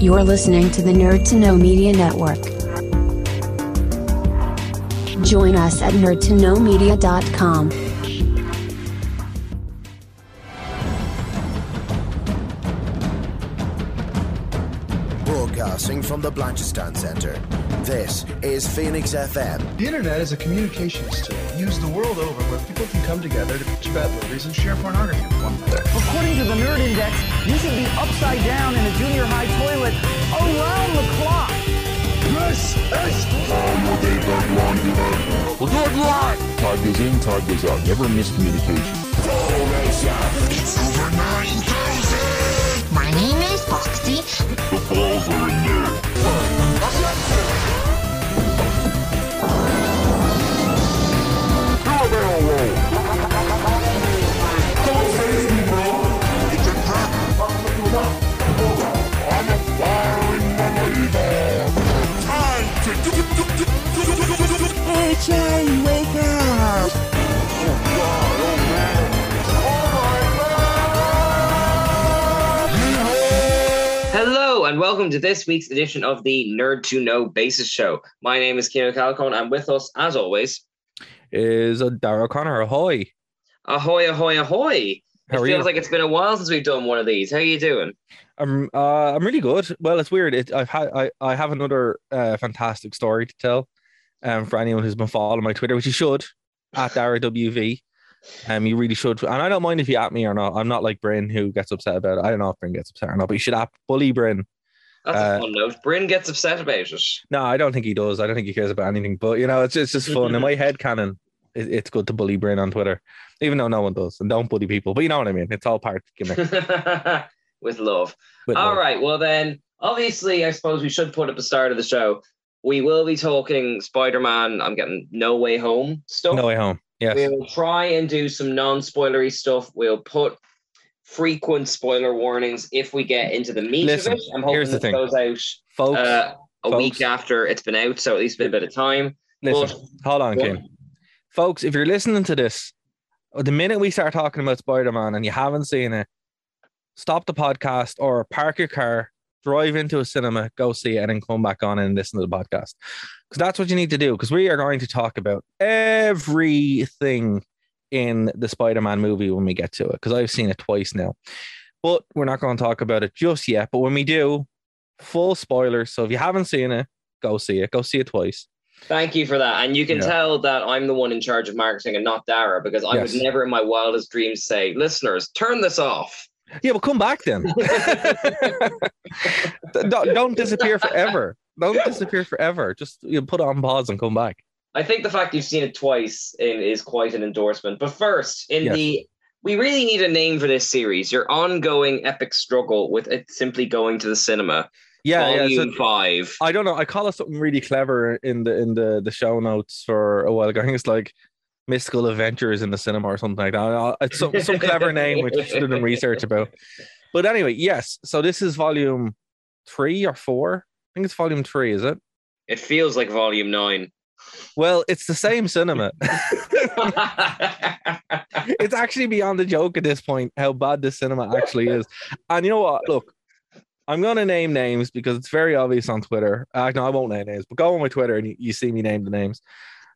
You're listening to the Nerd to Know Media Network. Join us at nerdtoknowmedia.com. Broadcasting from the Blanchardstown Center. This is Phoenix FM. The internet is a communications tool used the world over where people can come together to bitch about movies and share pornography with one another. According to the Nerd Index, you should be upside down in a junior high toilet around the clock. This is We'll do it live. Time goes in, time goes out. Never miscommunication. It's over 9,000! My name is Foxy. The balls are in there. Wake up! Hello and welcome to this week's edition of the Nerd to Know Basis Show. My name is Kieran Calcone and with us, as always, is a Dara O'Connor. Ahoy. ahoy, ahoy, ahoy. How it feels you? like it's been a while since we've done one of these. How are you doing? I'm uh I'm really good. Well, it's weird. It, I've had I, I have another uh, fantastic story to tell. Um, for anyone who's been following my Twitter, which you should at Dara WV. Um, you really should, and I don't mind if you at me or not. I'm not like Bryn who gets upset about it. I don't know if Bryn gets upset or not, but you should app bully Bryn. That's Uh, a fun note. Bryn gets upset about it. No, I don't think he does. I don't think he cares about anything. But you know, it's it's just fun. In my head canon, it, it's good to bully Bryn on Twitter, even though no one does, and don't bully people. But you know what I mean. It's all part of the gimmick. with love. with All love. right. Well, then, obviously, I suppose we should put at the start of the show. We will be talking Spider Man. I'm getting No Way Home stuff. No way home. Yes. We'll try and do some non spoilery stuff. We'll put frequent spoiler warnings if we get into the meat Listen, of it. I'm hoping here's the this thing. goes out Folks, uh, a folks. week after it's been out, so at least been a bit of time. listen, hold on, Kim. Folks, if you're listening to this, the minute we start talking about Spider Man and you haven't seen it, stop the podcast or park your car, drive into a cinema, go see it, and then come back on and listen to the podcast. Because that's what you need to do. Because we are going to talk about everything in the Spider Man movie when we get to it. Because I've seen it twice now. But we're not going to talk about it just yet. But when we do, full spoilers. So if you haven't seen it, go see it. Go see it twice. Thank you for that. And you can Yeah. tell that I'm the one in charge of marketing and not Dara because I Yes. would never in my wildest dreams say, listeners, turn this off. Yeah, well, come back then. don't, don't disappear forever. Don't disappear forever. Just you know, put on pause and come back. I think the fact you've seen it twice in, is quite an endorsement. But first, in Yes. the we really need a name for this series. Your ongoing epic struggle with it simply going to the cinema. Yeah, yeah. volume So five. I don't know. I call it something really clever in the in the the show notes for a while ago. I think it's like mystical adventures in the cinema or something like that. It's some some clever name which I should have done research about. But anyway, yes. So this is volume three or four. I think it's volume three. Is it? It feels like volume nine. Well, it's the same cinema. it's actually beyond the joke at this point how bad this cinema actually is. And you know what? Look, I'm gonna name names because it's very obvious on Twitter. Uh, no, I won't name names, but go on my Twitter and you, you see me name the names.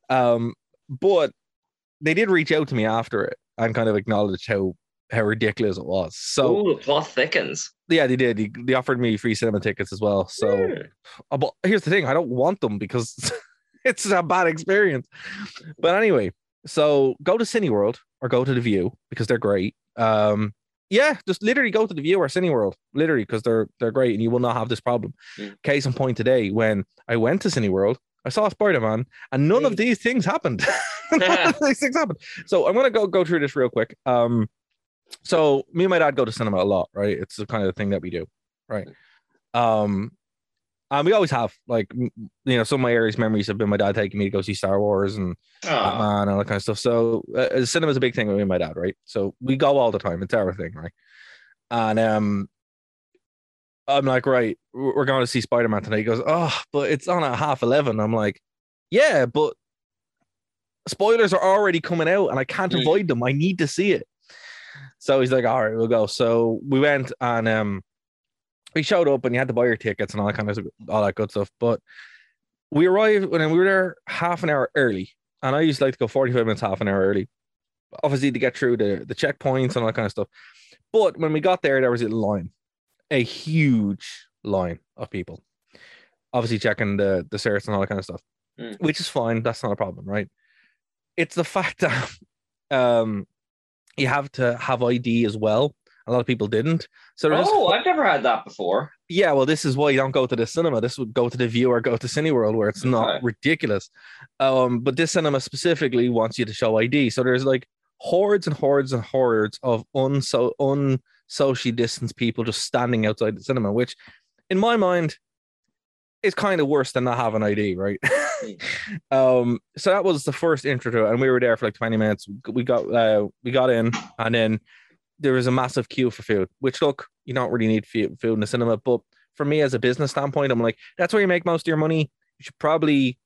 Um, but they did reach out to me after it and kind of acknowledged how how ridiculous it was. So Ooh, the plot thickens. yeah, they did. They, they offered me free cinema tickets as well. So Hmm. uh, but here's the thing: I don't want them because it's a bad experience. But anyway, so go to Cineworld or go to the Vue because they're great. Um, yeah, just literally go to the Vue or Cineworld, literally because they're they're great, and you will not have this problem. Mm. Case in point, today when I went to Cineworld, I saw Spider Man, and none of these things happened. none of these things happened. So I'm gonna go go through this real quick. Um, so me and my dad go to cinema a lot, right? It's the kind of thing that we do, right? Um, and we always have like you know some of my earliest memories have been my dad taking me to go see Star Wars and Aw. Batman and all that kind of stuff. So uh, cinema is a big thing with me and my dad, right? So we go all the time. It's our thing, right? And um, I'm like, right, we're going to see Spider Man tonight. He goes, oh, but it's on at half eleven. I'm like, yeah, but spoilers are already coming out, and I can't Mm. avoid them. I need to see it. So he's like, all right, we'll go. So we went and um we showed up and you had to buy your tickets and all that kind of all that good stuff. But we arrived when we were there half an hour early, and I used to like to go 45 minutes, half an hour early, obviously to get through the, the checkpoints and all that kind of stuff. But when we got there, there was a line, a huge line of people, obviously checking the the certs and all that kind of stuff, Mm. which is fine. That's not a problem, right? It's the fact that um you have to have ID as well. A lot of people didn't. So Oh, I've never had that before. yeah, well, this is why you don't go to the cinema. This would go to the Vue or go to Cineworld where it's not Okay. ridiculous. Um, but this cinema specifically wants you to show ID. So there's like hordes and hordes and hordes of unso unsocially distanced people just standing outside the cinema, which in my mind is kind of worse than not having ID, right? um, so that was the first intro to it, and we were there for like 20 minutes. We got uh, we got in, and then there was a massive queue for food, which look, you don't really need food in the cinema. But for me, as a business standpoint, I'm like, that's where you make most of your money. You should probably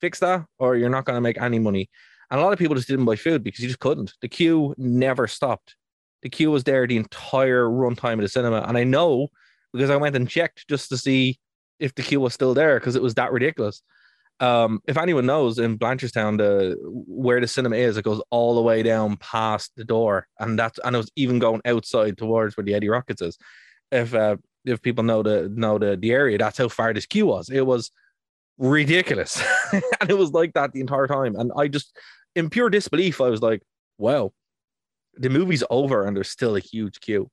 fix that, or you're not going to make any money. And a lot of people just didn't buy food because you just couldn't. The queue never stopped. The queue was there the entire runtime of the cinema. And I know because I went and checked just to see if the queue was still there because it was that ridiculous. Um, if anyone knows in Blanchardstown, the where the cinema is, it goes all the way down past the door, and that's and it was even going outside towards where the Eddie Rockets is. If uh, if people know the know the the area, that's how far this queue was. It was ridiculous, and it was like that the entire time. And I just, in pure disbelief, I was like, "Wow, the movie's over, and there's still a huge queue."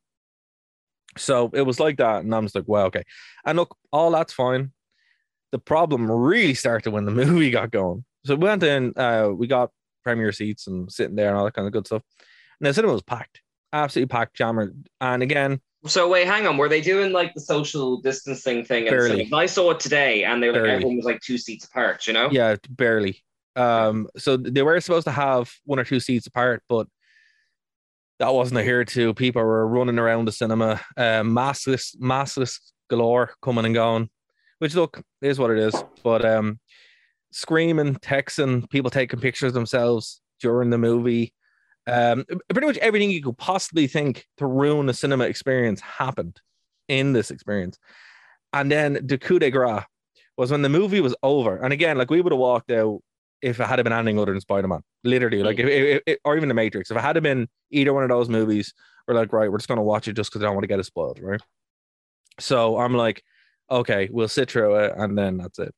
So it was like that, and I'm just like, "Wow, okay." And look, all that's fine the problem really started when the movie got going. So we went in, uh, we got premier seats and sitting there and all that kind of good stuff. And the cinema was packed, absolutely packed, jammered. And again, So wait, hang on. Were they doing like the social distancing thing? Barely. I saw it today, and they were like everyone was like two seats apart. You know? yeah, barely. Um, so they were supposed to have one or two seats apart, but that wasn't a here to. People were running around the cinema, uh, maskless, maskless galore, coming and going. Which look is what it is. But um, screaming, texting, people taking pictures themselves during the movie. Um, pretty much everything you could possibly think to ruin a cinema experience happened in this experience. And then the coup de grace was when the movie was over. And again, like we would have walked out if it had been anything other than Spider Man, literally, like if, mm. if, if- or even The Matrix. If it had been either one of those movies, we're like, right, we're just gonna watch it just because I don't want to get it spoiled, right? So I'm like, okay, we'll sit through it, and then that's it.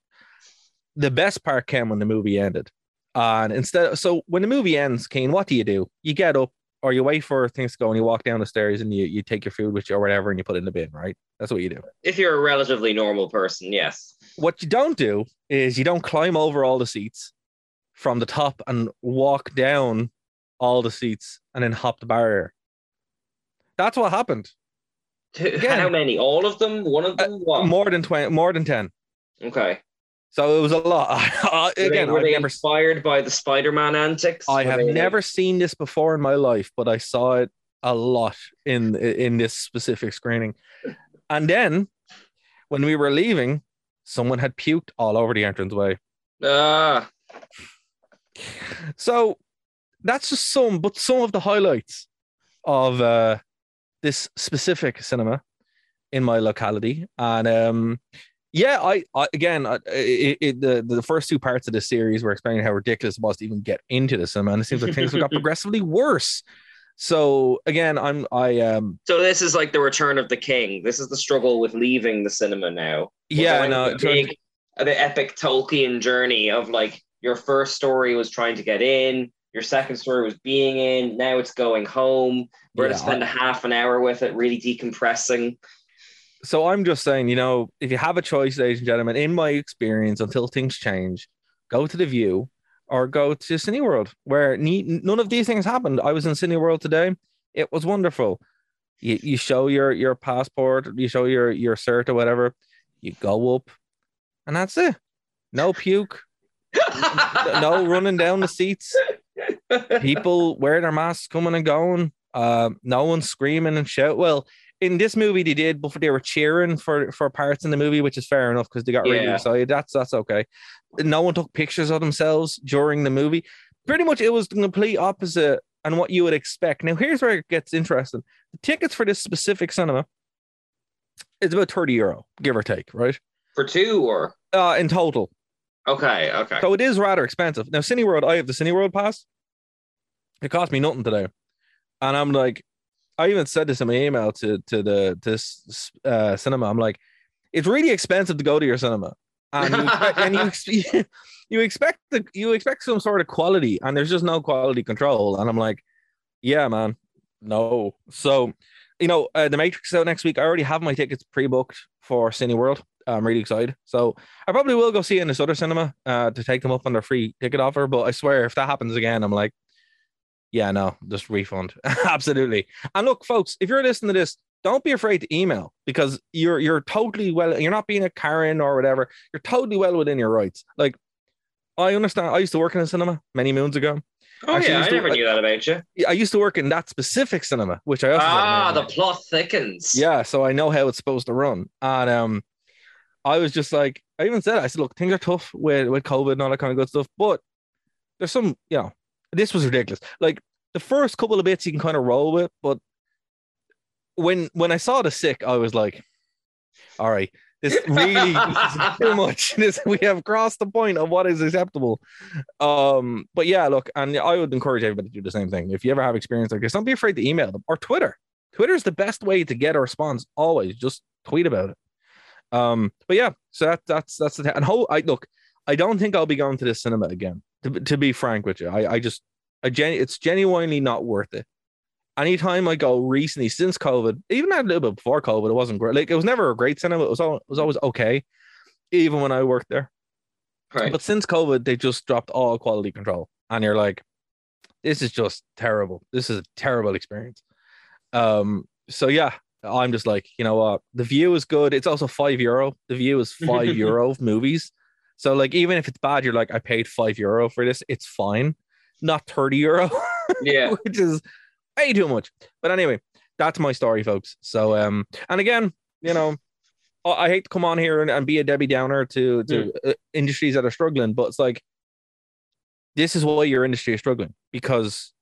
The best part came when the movie ended, and instead, so when the movie ends, Kane, what do you do? You get up, or you wait for things to go, and you walk down the stairs, and you you take your food with you or whatever, and you put it in the bin, right? That's what you do. If you're a relatively normal person, yes. What you don't do is you don't climb over all the seats from the top and walk down all the seats and then hop the barrier. That's what happened. Again. How many? All of them? One of them? What? More than 20, more than 10. Okay. So it was a lot. Were they, Again, were they never, inspired by the Spider-Man antics? I Were have they- never seen this before in my life, but I saw it a lot in in this specific screening. And then when we were leaving, someone had puked all over the entranceway. Ah, So that's just some, but some of the highlights of uh, this specific cinema in my locality. And um, yeah, I, I again, I, it, it, the the first two parts of the series were explaining how ridiculous it was to even get into the cinema, and it seems like things have got progressively worse. So again, I'm I um so this is like the return of the king. This is the struggle with leaving the cinema now. Was yeah it no the big, the epic Tolkien journey of like your first story was trying to get in, your second story was being in, now it's going home. We're Yeah, to spend a half an hour with it, really decompressing. so I'm just saying, you know, if you have a choice, ladies and gentlemen, in my experience, until things change, go to the Vue or go to Cineworld, where ne- none of these things happened. I was in Cineworld today; it was wonderful. You, you show your your passport, you show your your cert or whatever, you go up, and that's it. No puke, no running down the seats. People wearing their masks coming and going. Uh, no one screaming and shout. Well, in this movie they did, but they were cheering for for parts in the movie, which is fair enough because they got really Yeah. excited. That's that's okay. No one took pictures of themselves during the movie. Pretty much, it was the complete opposite and what you would expect. Now, here's where it gets interesting: the tickets for this specific cinema is about 30 euro, give or take, right? For two or Uh, in total. Okay, okay. So it is rather expensive. Now, Cineworld, I have the Cineworld pass. It cost me nothing today. And I'm like, I even said this in my email to to the this uh, cinema. I'm like, it's really expensive to go to your cinema, and you expect, and you, you expect the you expect some sort of quality, and there's just no quality control. And I'm like, yeah, man, no. So, you know, uh, the Matrix out next week. I already have my tickets pre-booked for Cineworld. I'm really excited. So I probably will go see it in this other cinema uh, to take them up on their free ticket offer. But I swear, if that happens again, I'm like, yeah, no, just refund. Absolutely. And look, folks, if you're listening to this, don't be afraid to email because you're you're totally well. You're not being a Karen or whatever. You're totally well within your rights. Like I understand. I used to work in a cinema many moons ago. Oh Actually, yeah, I to- never knew that about you. I used to work in that specific cinema, which I also Ah, the plot thickens. Yeah, so I know how it's supposed to run. And um I was just like, I even said, it, I said, look, things are tough with with COVID and all that kind of good stuff, but there's some, you know, this was ridiculous. Like the first couple of bits you can kind of roll with, but when when I saw the sick, I was like, all right, this really is too much. This we have crossed the point of what is acceptable. Um, but yeah, look, and I would encourage everybody to do the same thing. If you ever have experience like this, don't be afraid to email them or Twitter. Twitter is the best way to get a response. Always just tweet about it. Um, but yeah, so that that's that's the and how I look. I don't think I'll be going to the cinema again. To, to be frank with you, I I just I gen, it's genuinely not worth it. Anytime I go recently since COVID, even a little bit before COVID, it wasn't great. Like it was never a great cinema. It was all, it was always okay, even when I worked there. Right. But since COVID, they just dropped all quality control, and you're like, this is just terrible. This is a terrible experience. Um. So yeah, I'm just like, you know what? The Vue is good. It's also five euro. The Vue is five euro of movies. So like, even if it's bad, you're like, I paid five euro for this. It's fine, not thirty euro, yeah. which is way too much. But anyway, that's my story, folks. So um, and again, you know. I hate to come on here and, and be a Debbie Downer to to uh, industries that are struggling, but it's like this is why your industry is struggling because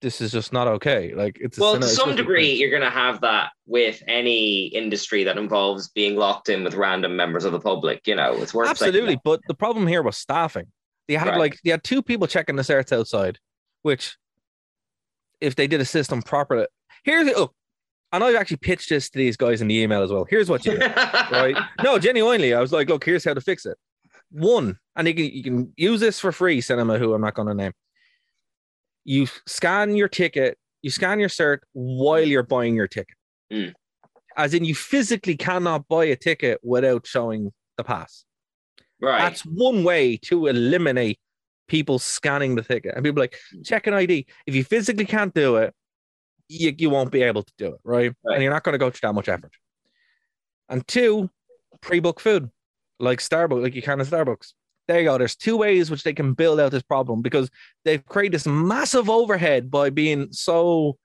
this is just not okay. Like it's Well, to some degree, you're going to have that with any industry that involves being locked in with random members of the public. You know, it's worth absolutely. But the problem here was staffing. They had Right. like they had two people checking the certs outside, which if they did a system properly, here's oh, and I've actually pitched this to these guys in the email as well. Here's what you do. right? No, genuinely, I was like, look, here's how to fix it. One, and you can you can use this for free, cinema, who I'm not going to name. You scan your ticket, you scan your cert while you're buying your ticket. Mm. As in, you physically cannot buy a ticket without showing the pass. right. That's one way to eliminate people scanning the ticket. And people like, check an ID. If you physically can't do it, you, you won't be able to do it, right? Right. And you're not going to go through that much effort. And two, pre-book food, like Starbucks, like you can in Starbucks. There you go. There's two ways which they can build out this problem because they've created this massive overhead by being so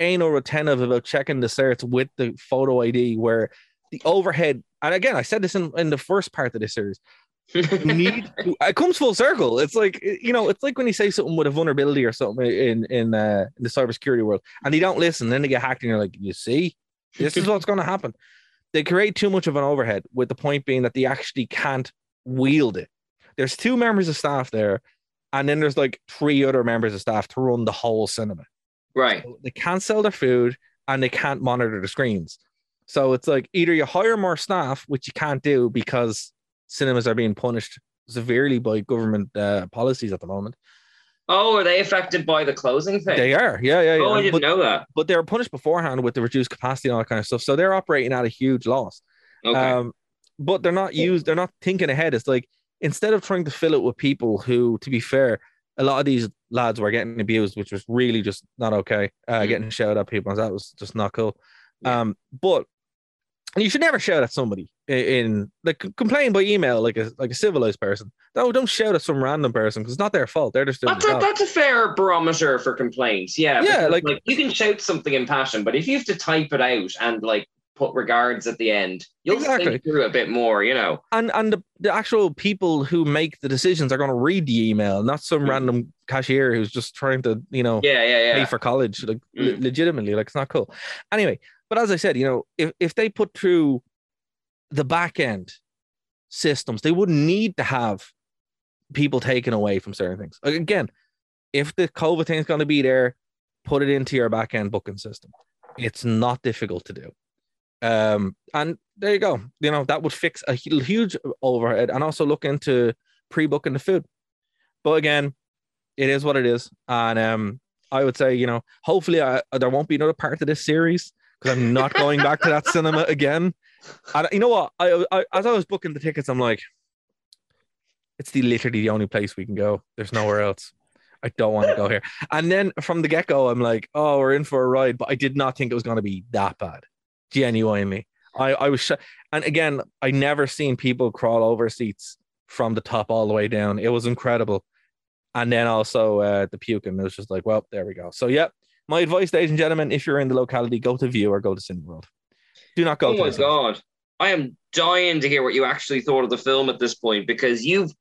anal retentive about checking the certs with the photo ID, where the overhead, and again, I said this in, in the first part of this series, need to, it comes full circle. It's like you know, it's like when you say something with a vulnerability or something in in uh, in the cybersecurity world, and they don't listen, then they get hacked, and you're like, you see, this is what's going to happen. They create too much of an overhead, with the point being that they actually can't wield it. There's two members of staff there, and then there's like three other members of staff to run the whole cinema. right. They can't sell their food and they can't monitor the screens. So it's like either you hire more staff, which you can't do because cinemas are being punished severely by government uh, policies at the moment. Oh, are they affected by the closing thing? They are, yeah, yeah, yeah. Oh, I didn't but, know that. but they were punished beforehand with the reduced capacity and all that kind of stuff. So they're operating at a huge loss. Okay. Um, but they're not used. They're not thinking ahead. It's like instead of trying to fill it with people who, to be fair, a lot of these lads were getting abused, which was really just not okay. Uh, Mm. Getting shouted at people, that was just not cool. Yeah. Um, but you should never shout at somebody in, in like complain by email like a like a civilized person. Don't don't shout at some random person because it's not their fault. They're just doing that's, a, that's a fair barometer for complaints. Yeah. Yeah, because, like- you can shout something in passion, but if you have to type it out and like put regards at the end, you'll Exactly. think through a bit more, you know. and and the, the actual people who make the decisions are going to read the email, not some Mhm. random cashier who's just trying to you know Yeah, yeah, pay for college, like le- Mm. legitimately, like it's not cool. Anyway, But as I said, you know, if if they put through the back end systems, they wouldn't need to have people taken away from certain things. Like, again, if the COVID thing is going to be there, put it into your back end booking system. It's not difficult to do. Um, and there you go. You know, that would fix a huge overhead and also look into pre booking the food. But again, it is what it is. And um, I would say, you know, hopefully I, there won't be another part of this series because I'm not going back to that cinema again. And you know what? I, I as I was booking the tickets, I'm like, it's the literally the only place we can go. There's nowhere else. I don't want to go here. And then from the get go, I'm like, oh, we're in for a ride. But I did not think it was going to be that bad. Genuinely, I I was, sh- and again, I never seen people crawl over seats from the top all the way down. It was incredible. And then also uh, the puking. It was just like, well, there we go. So yeah, my advice, ladies and gentlemen, if you're in the locality, go to Vue or go to Cineworld. Do not go Oh my god. I am dying to hear what you actually thought of the film at this point because you've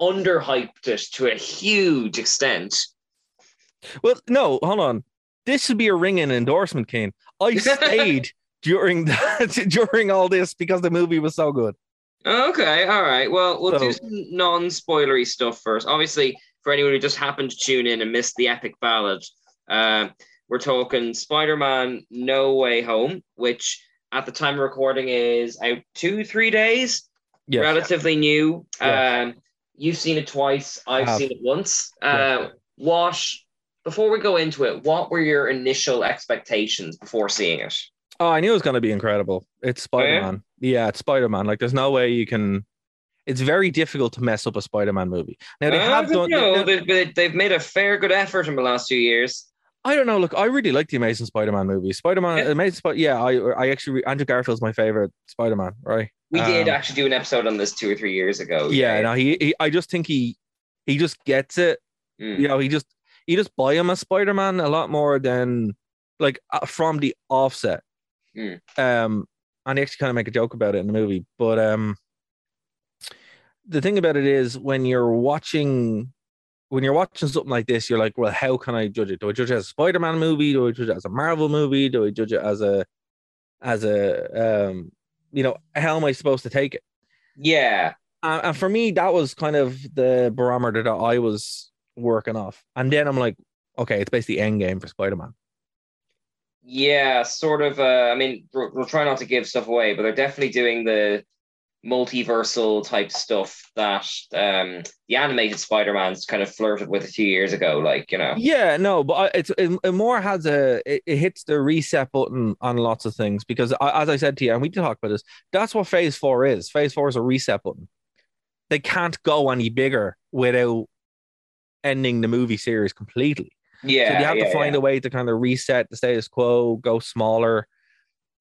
underhyped it to a huge extent. Well, no, hold on. This should be a ringing endorsement, Kane. I stayed during that during all this because the movie was so good. Okay, all right. Well, we'll do some non-spoilery stuff first. Obviously, for anyone who just happened to tune in and missed the epic ballad, uh, we're talking Spider-Man: No Way Home, which at the time of recording is out two, three days. Yeah. relatively new. Yeah. Um, you've seen it twice. I've seen it once. Uh, what? Before we go into it, what were your initial expectations before seeing it? Oh, I knew it was going to be incredible. It's Spider Man. yeah? it's Spider Man. Like, there's no way you can. It's very difficult to mess up a Spider Man movie. Now they Uh, have done. Know, they, they, they've made a fair good effort in the last few years. I don't know. Look, I really like the Amazing Spider Man movie. Spider Man, Yeah. Amazing Spider. Yeah, I, I actually Andrew Garfield's my favorite Spider Man. Right. We did Um, actually do an episode on this two or three years ago. Yeah, no, he, he. I just think he, he just gets it. Mm. You know, he just, he just buy him a Spider Man a lot more than, like, uh, from the offset. Mm. Um, and they actually kind of make a joke about it in the movie, but um, the thing about it is when you're watching. When you're watching something like this, you're like, well, how can I judge it? Do I judge it as a Spider-Man movie? Do I judge it as a Marvel movie? Do I judge it as a, as a, um, you know, how am I supposed to take it? Yeah. Uh, and for me, that was kind of the barometer that I was working off. And then I'm like, okay, it's basically Endgame for Spider Man. Yeah, sort of. Uh, I mean, we'll, we'll try not to give stuff away, but they're definitely doing the multiversal type stuff that um, the animated Spider-Man's kind of flirted with a few years ago. Like, you know, Yeah, no, but it's it, it more has a it, it hits the reset button on lots of things because as I said to you, and we did talk about this. That's what Phase Four is. Phase Four is a reset button. They can't go any bigger without ending the movie series completely. Yeah, so they have yeah, to find yeah. a way to kind of reset the status quo, go smaller.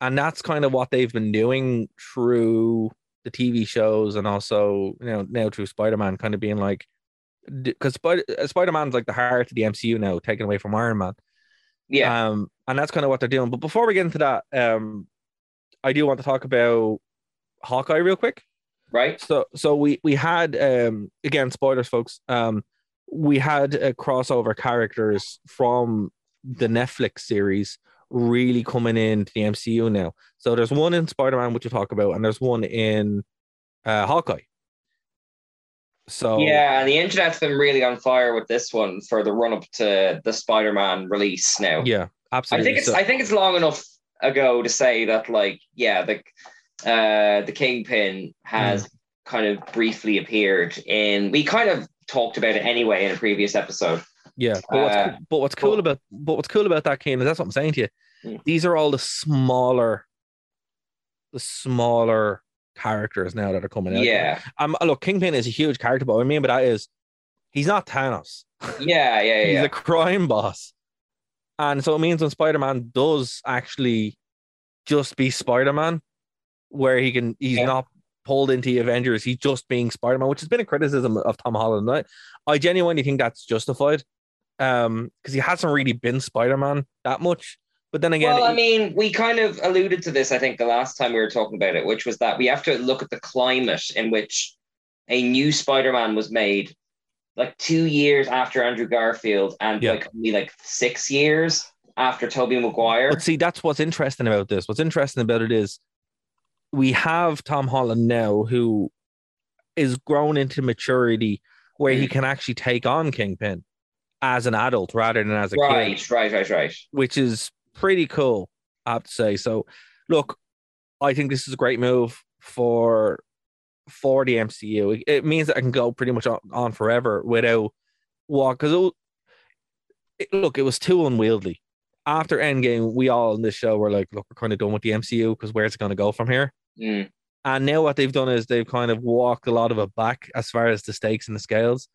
And that's kind of what they've been doing through the TV shows and also, you know, now through Spider-Man kind of being like because Spider Spider-Man's like the heart of the MCU now, taken away from Iron Man. yeah, Um, and that's kind of what they're doing. But before we get into that, um, I do want to talk about Hawkeye real quick. right. So so we we had um again spoilers folks um we had uh, crossover characters from the Netflix series really coming into the MCU now. So there's one in Spider-Man which we'll talk about and there's one in uh Hawkeye. So Yeah, and the internet's been really on fire with this one for the run up to the Spider-Man release now. yeah, absolutely. I think it's So- I think it's long enough ago to say that like yeah the uh the Kingpin has Mm. kind of briefly appeared in we kind of talked about it anyway in a previous episode. Yeah, but what's, Uh, cool, but what's cool but- about but what's cool about that, Kane, is that's what I'm saying to you. Mm. These are all the smaller, the smaller characters now that are coming out. Yeah, Um, look, Kingpin is a huge character, but what I mean by that is he's not Thanos. yeah, yeah, He's yeah. a crime boss, and so it means when Spider Man does actually just be Spider Man, where he can he's Yeah. not pulled into the Avengers, he's just being Spider Man, which has been a criticism of Tom Holland. I, I genuinely think that's justified, um, because he hasn't really been Spider Man that much. But then again, well, I mean, we kind of alluded to this, I think, the last time we were talking about it, which was that we have to look at the climate in which a new Spider-Man was made, like two years after Andrew Garfield, and Yeah. like only like six years after Tobey Maguire. But see, that's what's interesting about this. What's interesting about it is we have Tom Holland now who is grown into maturity where he Mm. can actually take on Kingpin as an adult rather than as a right, kid, right, right, right. which is pretty cool, I have to say. So, look, I think this is a great move for for the MCU. It, it means that I can go pretty much on, on forever without what because it, look, it was too unwieldy. After Endgame, we all in this show were like, look, we're kind of done with the MCU because where's it going to go from here? Mm. And now what they've done is they've kind of walked a lot of it back as far as the stakes and the scales.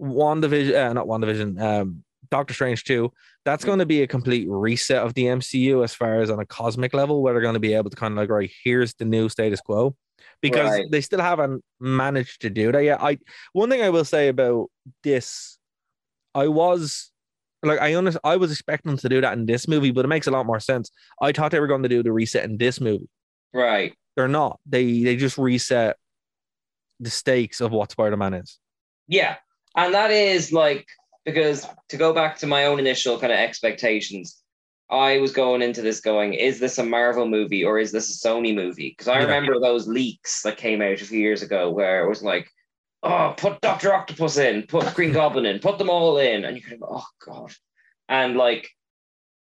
WandaVision, uh, not WandaVision, um, Doctor Strange 2, that's going to be a complete reset of the MCU as far as on a cosmic level, where they're going to be able to kind of like, right, here's the new status quo. Because Right. they still haven't managed to do that yet. I one thing I will say about this, I was like I under, I was expecting them to do that in this movie, but it makes a lot more sense. I thought they were going to do the reset in this movie Right. They're not. They they just reset the stakes of what Spider-Man is. Yeah. And that is like because to go back to my own initial kind of expectations, I was going into this going, is this a Marvel movie or is this a Sony movie? Because I Yeah. remember those leaks that came out a few years ago where it was like, oh, put Doctor Octopus in, put Green Goblin in, put them all in, and you could oh god, and like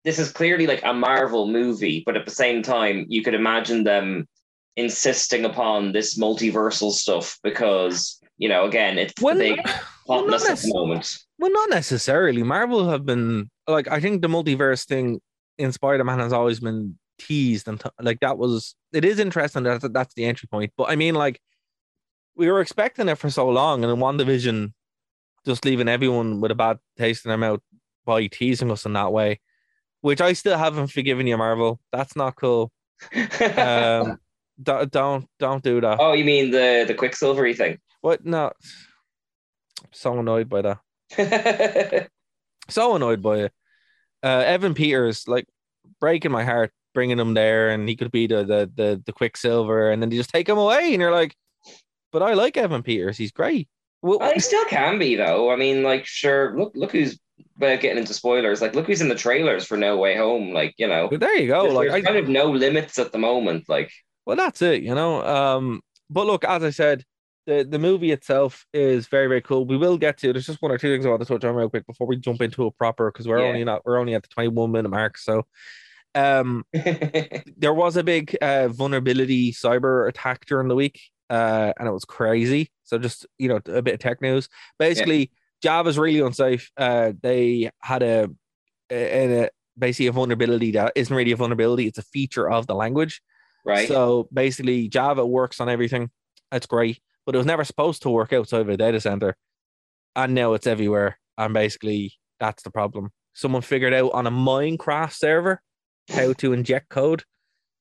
this is clearly like a Marvel movie, but at the same time, you could imagine them insisting upon this multiversal stuff because you know, again, it's the Well, big well, not hotness at the moment. Well, not necessarily. Marvel have been like I think the multiverse thing in Spider-Man has always been teased and t- like that was it is interesting that that's the entry point. But I mean, like we were expecting it for so long, and in WandaVision, just leaving everyone with a bad taste in their mouth by teasing us in that way, which I still haven't forgiven you, Marvel. That's not cool. Um, don't don't don't do that. oh, you mean the the Quicksilvery thing? What? No. So annoyed by that. So annoyed by it. Uh, Evan Peters, like breaking my heart, bringing him there, and he could be the the the, the Quicksilver, and then they just take him away, and you're like, but I like Evan Peters. He's great. Well, Well, he still can be though. I mean, like, sure. Look, look who's without getting into spoilers. Like, look who's in the trailers for No Way Home. Like, you know, there you go. there's, Like, there's I, kind of no limits at the moment. Like, well, that's it. You know. Um, but look, as I said, the the movie itself is very very cool. We will get to. There's just one or two things I want to touch on real quick before we jump into it proper because we're Yeah. only not we're only at the 21 minute mark. So, um. there was a big uh, vulnerability cyber attack during the week, uh, and it was crazy. So just you know a bit of tech news. Basically, Java's really unsafe. Uh, they had a, a, a basically a vulnerability that isn't really a vulnerability; it's a feature of the language. Right? So basically, Java works on everything. That's great, but it was never supposed to work outside of a data center, and now it's everywhere. And basically, that's the problem. Someone figured out on a Minecraft server how to inject code.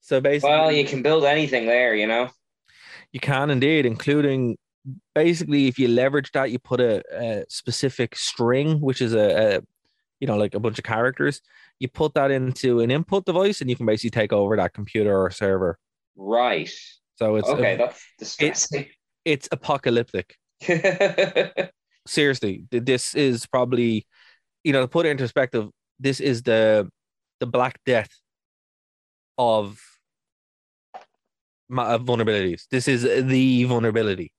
So basically, well, you can build anything there, you know. you can indeed, including basically if you leverage that, you put a, a specific string, which is a, a you know like a bunch of characters. You put that into an input device, and you can basically take over that computer or server. Right. So it's okay, that's distressing. it's apocalyptic. Seriously, this is probably you know to put it into perspective. This is the the Black Death of of vulnerabilities. This is the vulnerability.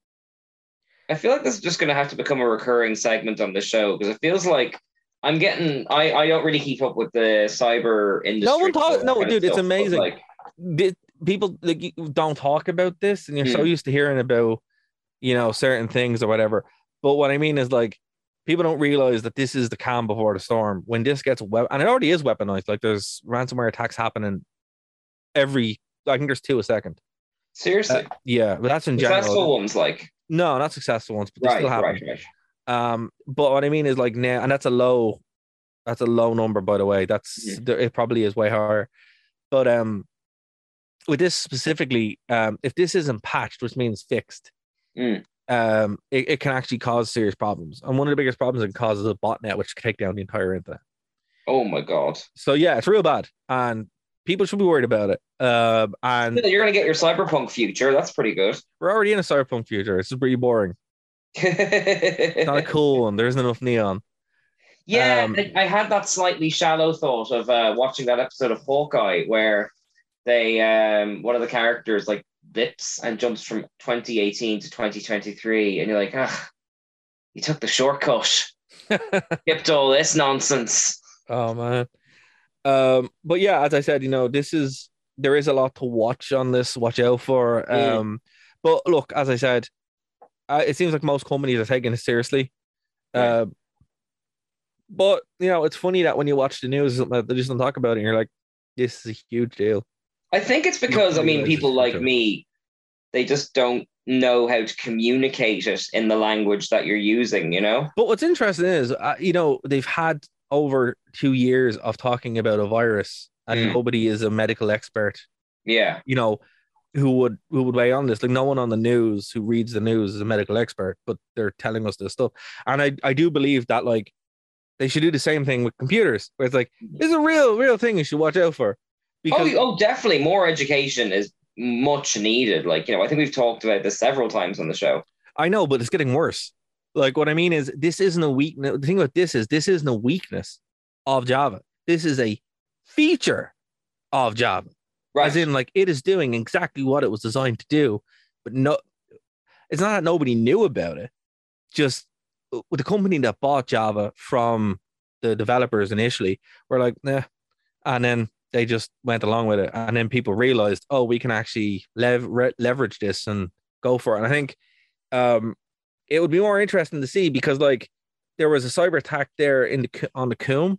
I feel like this is just going to have to become a recurring segment on the show because it feels like I'm getting. I I don't really keep up with the cyber industry. No one talks. no, that kind of dude, it's stuff, amazing. Like, Th- people like you don't talk about this and you're so Hmm. used to hearing about you know certain things or whatever but what i mean is like people don't realize that this is the calm before the storm when this gets web and it already is weaponized like there's ransomware attacks happening every i think there's two a second seriously, Uh, yeah but that's in general. successful ones, like no not successful ones but they right, still happen right, right. Um but what i mean is like now and that's a low that's a low number by the way that's Yeah. it probably is way higher but um with this specifically um if this isn't patched which means fixed Mm. um it, it can actually cause serious problems and one of the biggest problems it can cause is a botnet which can take down the entire internet Oh my god! so yeah it's real bad and people should be worried about it um and You're going to get your cyberpunk future. That's pretty good. we're already in a cyberpunk future This is pretty boring not a cool one there isn't enough neon Yeah, Um, I- had that slightly shallow thought of uh, watching that episode of Hawkeye where they um one of the characters like dips and jumps from 2018 to 2023, and you're like, ah, you took the shortcut, skipped all this nonsense. Oh man. Um, but yeah, as I said, you know, this is there is a lot to watch on this, watch out for. Mm. Um, but look, as I said, uh, it seems like most companies are taking it seriously. Uh, but you know, it's funny that when you watch the news, they just don't talk about it, and you're like, this is a huge deal. I think it's because I mean people like me, they just don't know how to communicate it in the language that you're using. You know? But what's interesting is, uh, you know, they've had over two years of talking about a virus, and Mm. nobody is a medical expert Yeah. you know, who would who would weigh on this. Like no one on the news who reads the news is a medical expert, but they're telling us this stuff. And I I do believe that like they should do the same thing with computers, where it's like mm-hmm. it's a real real thing you should watch out for. Oh, because oh, oh, definitely. More education is much needed. Like you know, I think we've talked about this several times on the show. I know, but it's getting worse. Like what I mean is this isn't a weakness. The thing about this is this isn't a weakness of Java. This is a feature of Java. Right. As in, like it is doing exactly what it was designed to do, but no, it's not that nobody knew about it. Just uh, the company that bought Java from the developers initially were like, nah, and then they just went along with it, and then people realized, oh, we can actually lev- re- leverage this and go for it. And I think um, it would be more interesting to see because like there was a cyber attack there in the on the Coom,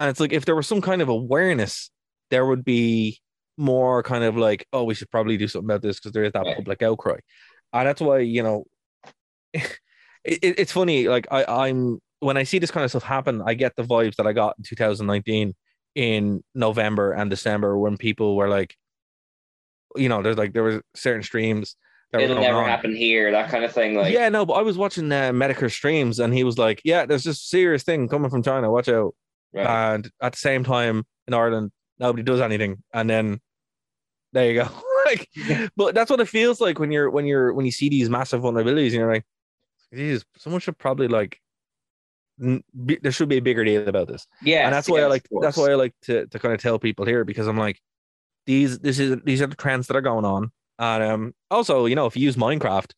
and it's like if there was some kind of awareness, there would be more kind of like, oh, we should probably do something about this because there is that public outcry, and that's why you know, it, it- it's funny. Like I, I'm when I see this kind of stuff happen, I get the vibes that I got in 2019 in November and December when people were like, you know, there's like there was certain streams that were It'll never on. happen here. That kind of thing. Like yeah, no, but I was watching uh, Medicare streams and he was like, yeah, there's this serious thing coming from China. Watch out. right. And at the same time in Ireland, nobody does anything. And then there you go. like, but that's what it feels like when you're when you're when you see these massive vulnerabilities and you're like, geez, someone should probably like be, there should be a bigger deal about this. Yeah, and that's why I like that's why I like to to kind of tell people here because I'm like these this is these are the trends that are going on. And um also you know if you use Minecraft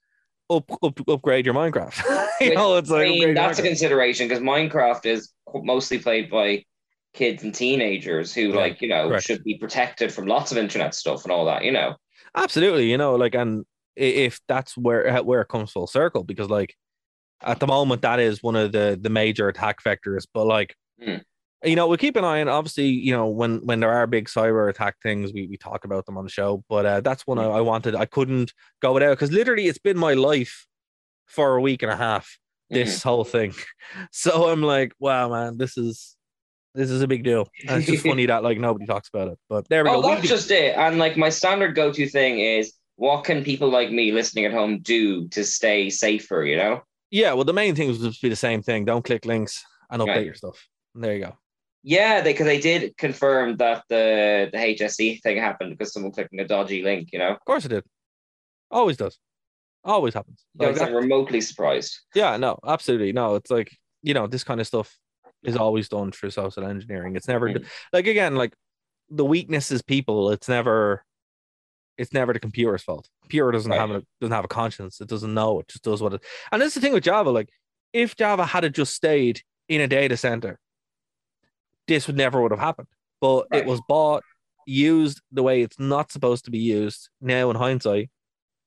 up, up upgrade your Minecraft. You Which, know it's I like mean, upgrade your that's a consideration because Minecraft is mostly played by kids and teenagers who, Right. like, you know, Correct. should be protected from lots of internet stuff and all that. You know, absolutely you know like and if that's where where it comes full circle because like at the moment that is one of the the major attack vectors but like Hmm. you know we keep an eye on obviously you know when when there are big cyber attack things we, we talk about them on the show but uh, that's one I, I wanted i couldn't go without because literally it's been my life for a week and a half this whole thing so i'm like wow man this is this is a big deal and it's just funny that like nobody talks about it but there we oh, go We that's do- just it. And like, my standard go-to thing is, what can people like me listening at home do to stay safer? You know. Yeah, well, the main thing would just be the same thing. Don't click links and update Right. your stuff. And there you go. Yeah, they because they did confirm that the the HSE thing happened because someone clicking a dodgy link. You know, Of course it did. Always does. Always happens. Like that- remotely surprised. yeah, no, absolutely. No, it's like, you know, this kind of stuff is always done through social engineering. It's never like again, like the weakness is people. It's never it's never the computer's fault. Computer doesn't Right. have a doesn't have a conscience. It doesn't know. It just does what it and that's the thing with Java. Like if Java had it just stayed in a data center, this would never would have happened. But Right. it was bought, used the way it's not supposed to be used. Now in hindsight,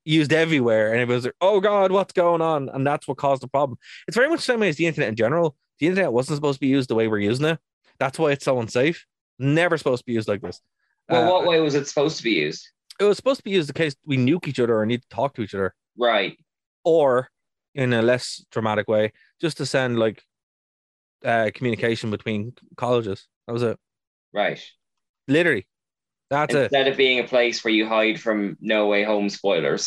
used everywhere, and everyone's like, "Oh God, what's going on?" And that's what caused the problem. It's very much the same way as the internet in general. The internet wasn't supposed to be used the way we're using it. That's why it's so unsafe. Never supposed to be used like this. Well, Uh, what way was it supposed to be used? it was supposed to be used in case we nuke each other or need to talk to each other, Right. or in a less dramatic way, just to send like uh, communication between colleges. That was it. Right. Literally, that's it. Instead of being a place where you hide from No Way Home spoilers.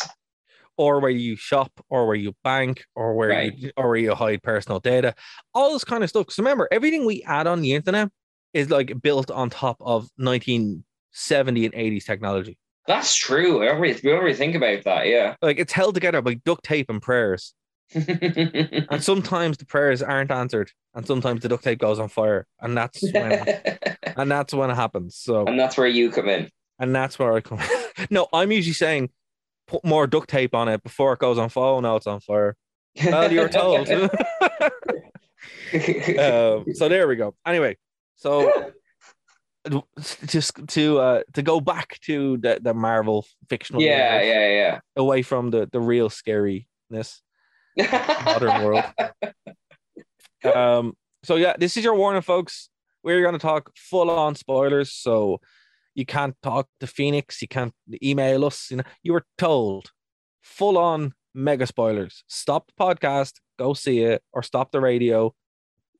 Or where you shop, or where you bank, or where Right. you or where you hide personal data, all this kind of stuff. Because remember, everything we add on the internet is like built on top of 1970 and 80s technology. That's true. I don't we don't think about that. Yeah. Like it's held together by duct tape and prayers. and sometimes the prayers aren't answered, and sometimes the duct tape goes on fire, and that's when and that's when it happens. So and that's where you come in. and that's where I come. no, I'm usually saying put more duct tape on it before it goes on fire. Now it's on fire. Well, you're told. um, so there we go. Anyway, so just to uh to go back to the, the Marvel fictional yeah, universe, yeah, yeah, away from the the real scariness modern world. Um so yeah, this is your warning folks. We're going to talk full on spoilers, so you can't talk to Phoenix, you can't email us, you know. You were told full on mega spoilers. Stop the podcast, go see it or stop the radio,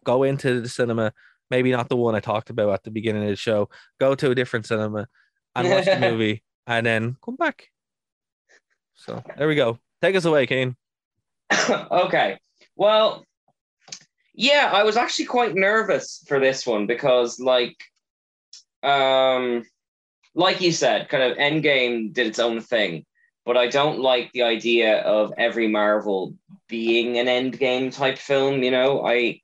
go into the cinema maybe not the one I talked about at the beginning of the show. Go to a different cinema and watch the movie and then come back. So there we go. Take us away, Kane. okay. Well, yeah, I was actually quite nervous for this one because, like, um, like you said, kind of Endgame did its own thing, but I don't like the idea of every Marvel being an Endgame type film. You know, I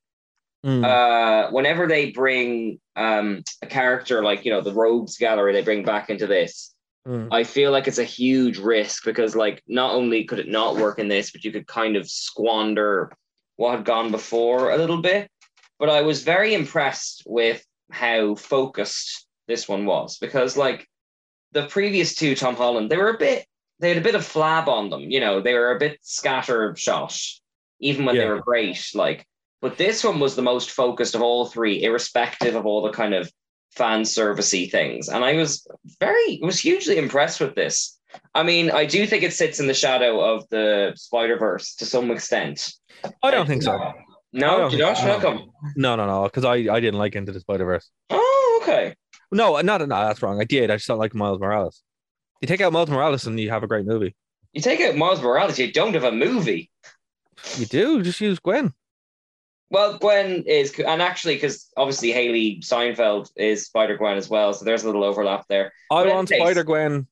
Mm. uh, whenever they bring um, a character like you know the Rogues Gallery, they bring back into this. Mm. I feel like it's a huge risk because, like, not only could it not work in this, but you could kind of squander what had gone before a little bit. But I was very impressed with how focused this one was because, like, the previous two, Tom Holland, they were a bit, they had a bit of flab on them. You know, they were a bit scatter shot, even when Yeah. they were great. Like, but this one was the most focused of all three, irrespective of all the kind of fan servicey things. And I was very, was hugely impressed with this. I mean, I do think it sits in the shadow of the Spider Verse to some extent. I don't think so. No, don't don't. How come? No, no, no, because I, I didn't like Into the Spider Verse. Oh, okay. No, uh, not no, that's wrong. I did. I just don't like Miles Morales. You take out Miles Morales and you have a great movie. You take out Miles Morales, you don't have a movie. You do. Just use Gwen. Well, Gwen is, and actually, because obviously Hailee Steinfeld is Spider Gwen as well, so there's a little overlap there. I But want Spider Gwen.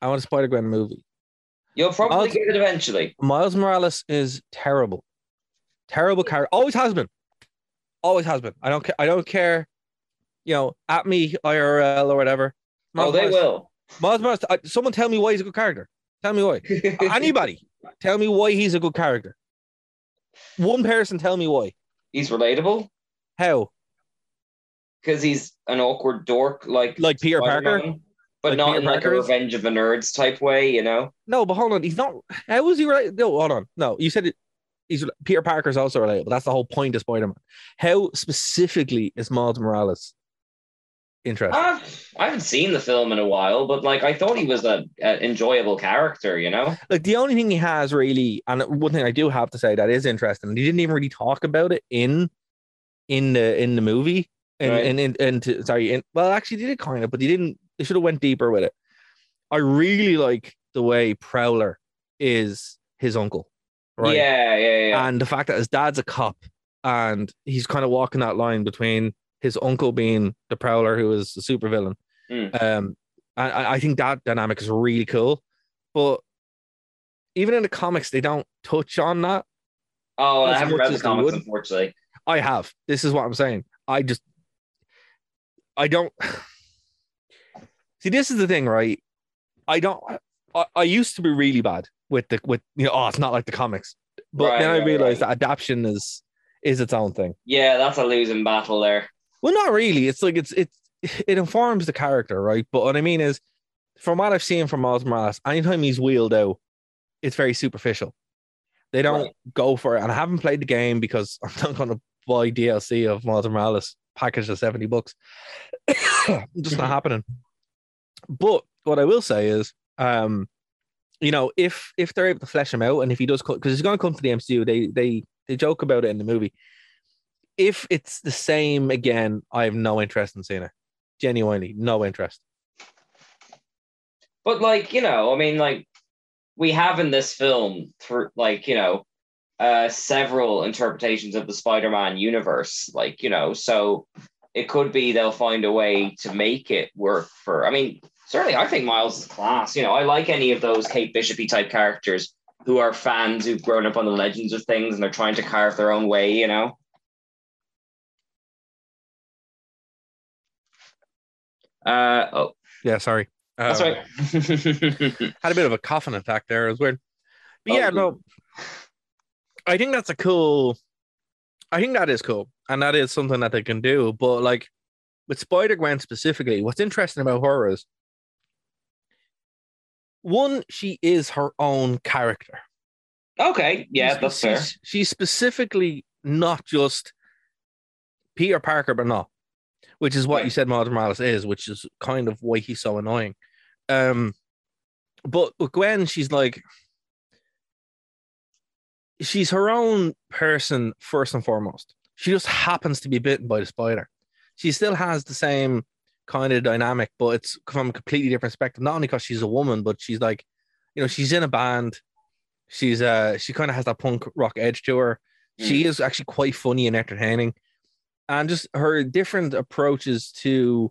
I want a Spider Gwen movie. You'll probably Miles- get it eventually. Miles Morales is terrible. Terrible character. Always has been. Always has been. I don't care. I don't care. You know, at me IRL or whatever. Oh, they Morales- will. Miles Morales. I- uh, Someone tell me why he's a good character. Tell me why. Anybody, tell me why he's a good character. One person, tell me why. He's relatable How? because he's an awkward dork, like Like Peter Spider-Man, Parker? but Like not Peter in like Parker a is? Revenge of the Nerds type way, you know. No, but hold on. He's not. How is he right? No, hold on. No, you said it. He's Peter Parker's also relatable. That's the whole point of Spider Man. How specifically is Miles Morales interesting? I've, I haven't seen the film in a while, but like I thought he was a, a enjoyable character, you know. like the only thing he has really, and one thing I do have to say that is interesting, and he didn't even really talk about it in in the in the movie, and Right. and and, and to, sorry, in, well, actually, they did it kind of, but they didn't. They should have went deeper with it. I really like the way Prowler is his uncle, right? Yeah, yeah, yeah. and the fact that his dad's a cop, and he's kind of walking that line between his uncle being the Prowler, who is a supervillain. Mm. Um, I, I think that dynamic is really cool, but even in the comics, they don't touch on that. oh, I haven't read the comics, would. unfortunately. I have. This is what I'm saying. I just, I don't. See, this is the thing, right? I don't. I, I used to be really bad with the with you know. Oh, it's not like the comics, but Right, then I right, realized right. that adaptation is is its own thing. Yeah, that's a losing battle there. Well, not really. It's like it's it's it informs the character, right? But what I mean is, from what I've seen from Miles Morales, anytime he's wheeled out, it's very superficial. They don't Right. go for it, and I haven't played the game because I'm not going to buy DLC of Miles Morales packaged at seventy bucks. Just not happening. But what I will say is, um, you know, if if they're able to flesh him out, and if he does, because he's going to come to the MCU, they they they joke about it in the movie. If it's the same again, I have no interest in seeing it. Genuinely, no interest. But like, you know, I mean, like we have in this film through like, you know, uh several interpretations of the Spider-Man universe. Like, you know, so it could be they'll find a way to make it work for I mean, certainly I think Miles is class. You know, I like any of those Kate Bishopy type characters. who are fans who've grown up on the legends of things and they're trying to carve their own way, you know. Uh oh, Yeah, sorry. that's Um, right. Had a bit of a coughing attack there. It was weird. But Oh, yeah, good. no. I think that's a cool. I think that is cool, and that is something that they can do. But like with Spider Gwen specifically, what's interesting about her is one, she is her own character. okay, yeah, She's- that's fair. she's, she's specifically not just Peter Parker, but not, which is what you said Miles Morales is, which is kind of why he's so annoying. Um, but with Gwen, she's like, she's her own person first and foremost. She just happens to be bitten by the spider. She still has the same kind of dynamic, but it's from a completely different perspective. Not only because she's a woman, but she's like, you know, she's in a band. She's uh, she kind of has that punk rock edge to her. She is actually quite funny and entertaining, and just her different approaches to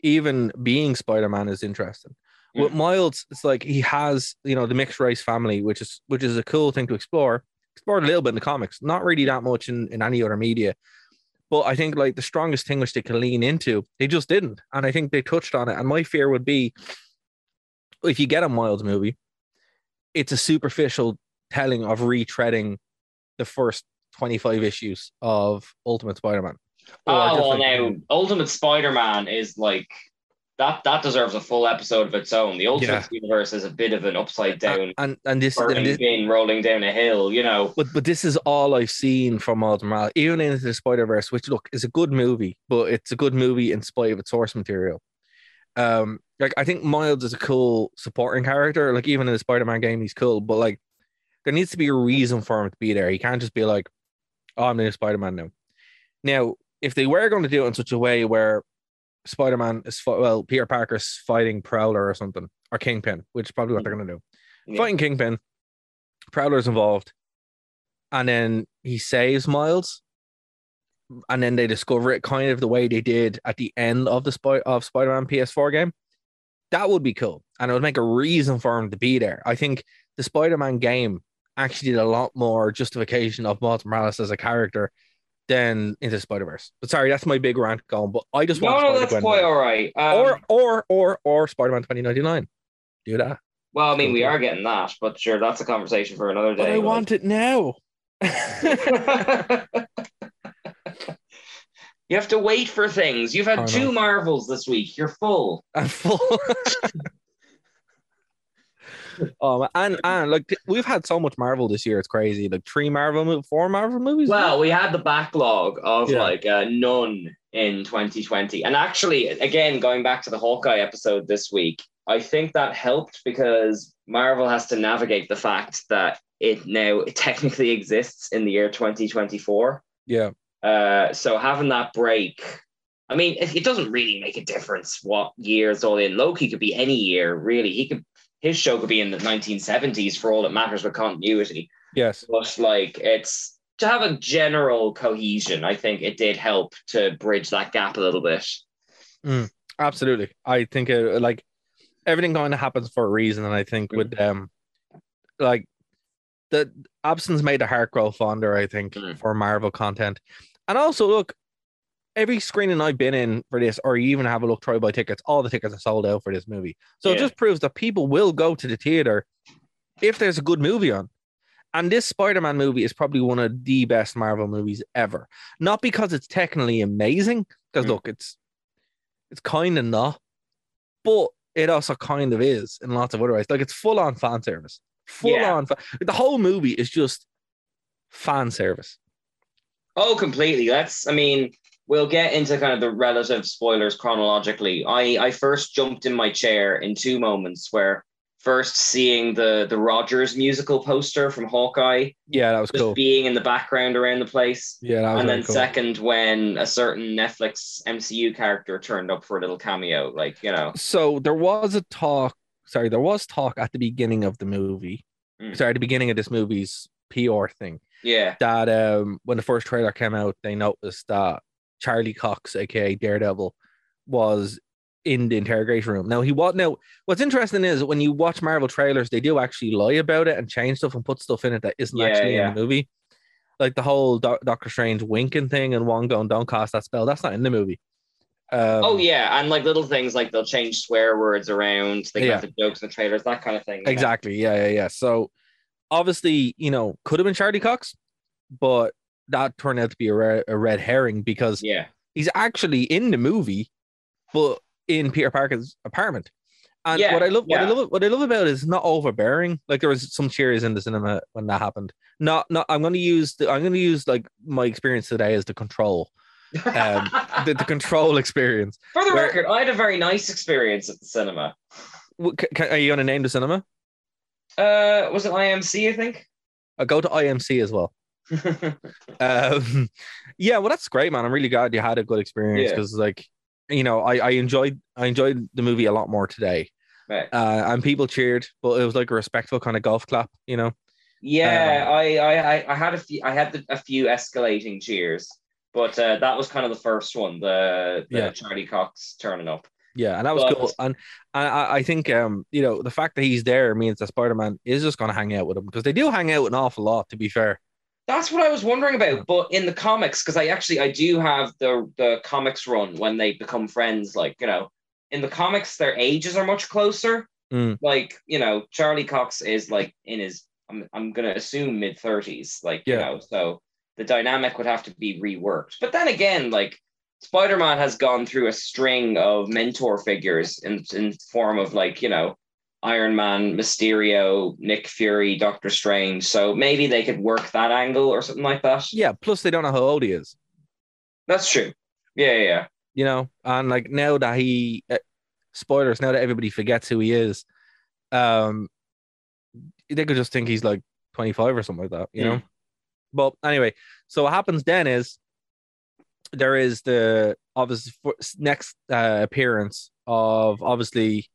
even being Spider-Man is interesting. With mm. Miles, it's like he has, you know, the mixed race family, which is which is a cool thing to explore. Explored a little bit in the comics, not really that much in, in any other media. But I think like the strongest thing which they can lean into, they just didn't. And I think they touched on it. And my fear would be if you get a Miles movie, it's a superficial telling of retreading the first 25 issues of Ultimate Spider-Man. Or Oh well, now Ultimate Spider-Man is like that. That deserves a full episode of its own. The Ultimate Universe is a bit of an upside down and and this, and this bin rolling down a hill. You know, But but this is all I've seen from Ultimate, even into the Spider Verse, which look is a good movie, but it's a good movie in spite of its source material. Um, like I think Miles is a cool supporting character. Like even in the Spider Man game, he's cool, but like there needs to be a reason for him to be there. He can't just be like, "Oh, I'm the Spider Man now." Now, if they were going to do it in such a way where Spider Man is well, Peter Parker's fighting Prowler or something, or Kingpin, which is probably what they're going to do Yeah. fighting Kingpin, Prowler's involved, and then he saves Miles, and then they discover it kind of the way they did at the end of the Spy- of Spider-Man PS4 game. That would be cool, and it would make a reason for him to be there. I think the Spider-Man game actually did a lot more justification of Miles Morales as a character than into Spider-Verse. But sorry, that's my big rant going. But I just no, want no, Spider-Gwen that's quite all right. Um, or or or or Spider-Man 2099. Do that. well, I mean, we are getting that, but sure, that's a conversation for another day. But I like- want it now. you have to wait for things. You've had two Marvels this week. You're full. I'm full. oh, and and like we've had so much Marvel this year, it's crazy. Like three Marvel, mo- four Marvel movies. Well, we had the backlog of Yeah. like uh, none in 2020. And actually, again, going back to the Hawkeye episode this week, I think that helped because Marvel has to navigate the fact that it now technically exists in the year 2024. yeah, Uh, so having that break, I mean, it, it doesn't really make a difference what year it's all in. Loki could be any year, really. He could his show could be in the 1970s for all that matters with continuity yes, but like it's to have a general cohesion i think it did help to bridge that gap a little bit absolutely. I think uh, like everything kind of happens for a reason, and I think with them, like the absence made the heart grow fonder. I think Mm. for Marvel content, and also look. Every screening I've been in for this, or you even have a look, try buy tickets. All the tickets are sold out for this movie, so it just proves that people will go to the theater if there's a good movie on. And this Spider-Man movie is probably one of the best Marvel movies ever. Not because it's technically amazing, because Mm. look, it's it's kind of not, but it also kind of is in lots of other ways. Like it's full on fan service, full Yeah. on. Fa- the whole movie is just fan service. oh completely that's i mean we'll get into kind of the relative spoilers chronologically i i first jumped in my chair in two moments where first seeing the the rogers musical poster from hawkeye Yeah, that was just cool. being in the background around the place Yeah, and then cool. second when a certain netflix mcu character turned up for a little cameo like you know So there was a talk. Sorry, there was talk at the beginning of the movie. Mm. Sorry, at the beginning of this movie's PR thing. yeah that um when the first trailer came out, they noticed that Charlie Cox, aka Daredevil, was in the interrogation room. Now he was now what's interesting is when you watch Marvel trailers, they do actually lie about it and change stuff and put stuff in it that isn't Yeah, actually yeah. in the movie. Like the whole Doc- Doctor Strange winking thing and one going, don't cast that spell. That's not in the movie. Um, oh yeah, and like little things like they'll change swear words around, they Yeah. got the jokes in the trailers, that kind of thing. Exactly. Yeah, yeah, yeah. So obviously, you know, could have been Charlie Cox, but that turned out to be a, re- a red herring because Yeah. he's actually in the movie, but in Peter Parker's apartment. And Yeah, what I love, what I love, what I love about it is not overbearing. Like there was some cheers in the cinema when that happened. Not, not. I'm going to use the. I'm going to use like my experience today as the control, um, the, the control experience. For the where- record, I had a very nice experience at the cinema. What- ca- ca- Are you going to name the cinema? Uh, was it IMC? I think. I go to IMC as well. Um yeah well that's great man i'm really glad you had a good experience Yeah. because like you know I, I enjoyed i enjoyed the movie a lot more today right. uh and people cheered but it was like a respectful kind of golf clap you know Yeah, Um, I, I, I- had a few, I had the, a few escalating cheers, but uh, that was kind of the first one, the, the Yeah. Charlie Cox turning up. yeah and that was But- cool and, and I, I think um you know the fact that he's there means that spider-man is just going to hang out with him because they do hang out an awful lot to be fair That's what I was wondering about. But in the comics, because I actually I do have the the comics run when they become friends. Like you know, in the comics, their ages are much closer. Mm. Like you know, Charlie Cox is like in his I'm I'm gonna assume mid thirties. Like you know, so the dynamic would have to be reworked. But then again, like Spider Man has gone through a string of mentor figures in in form of like you know. Iron Man, Mysterio, Nick Fury, Doctor Strange. So maybe they could work that angle or something like that. yeah plus they don't know how old he is That's true. Yeah, yeah, yeah. you know and like now that he uh, spoilers now that everybody forgets who he is um they could just think he's like 25 or something like that you know but anyway so what happens then is there is the obvious next uh, appearance of obviously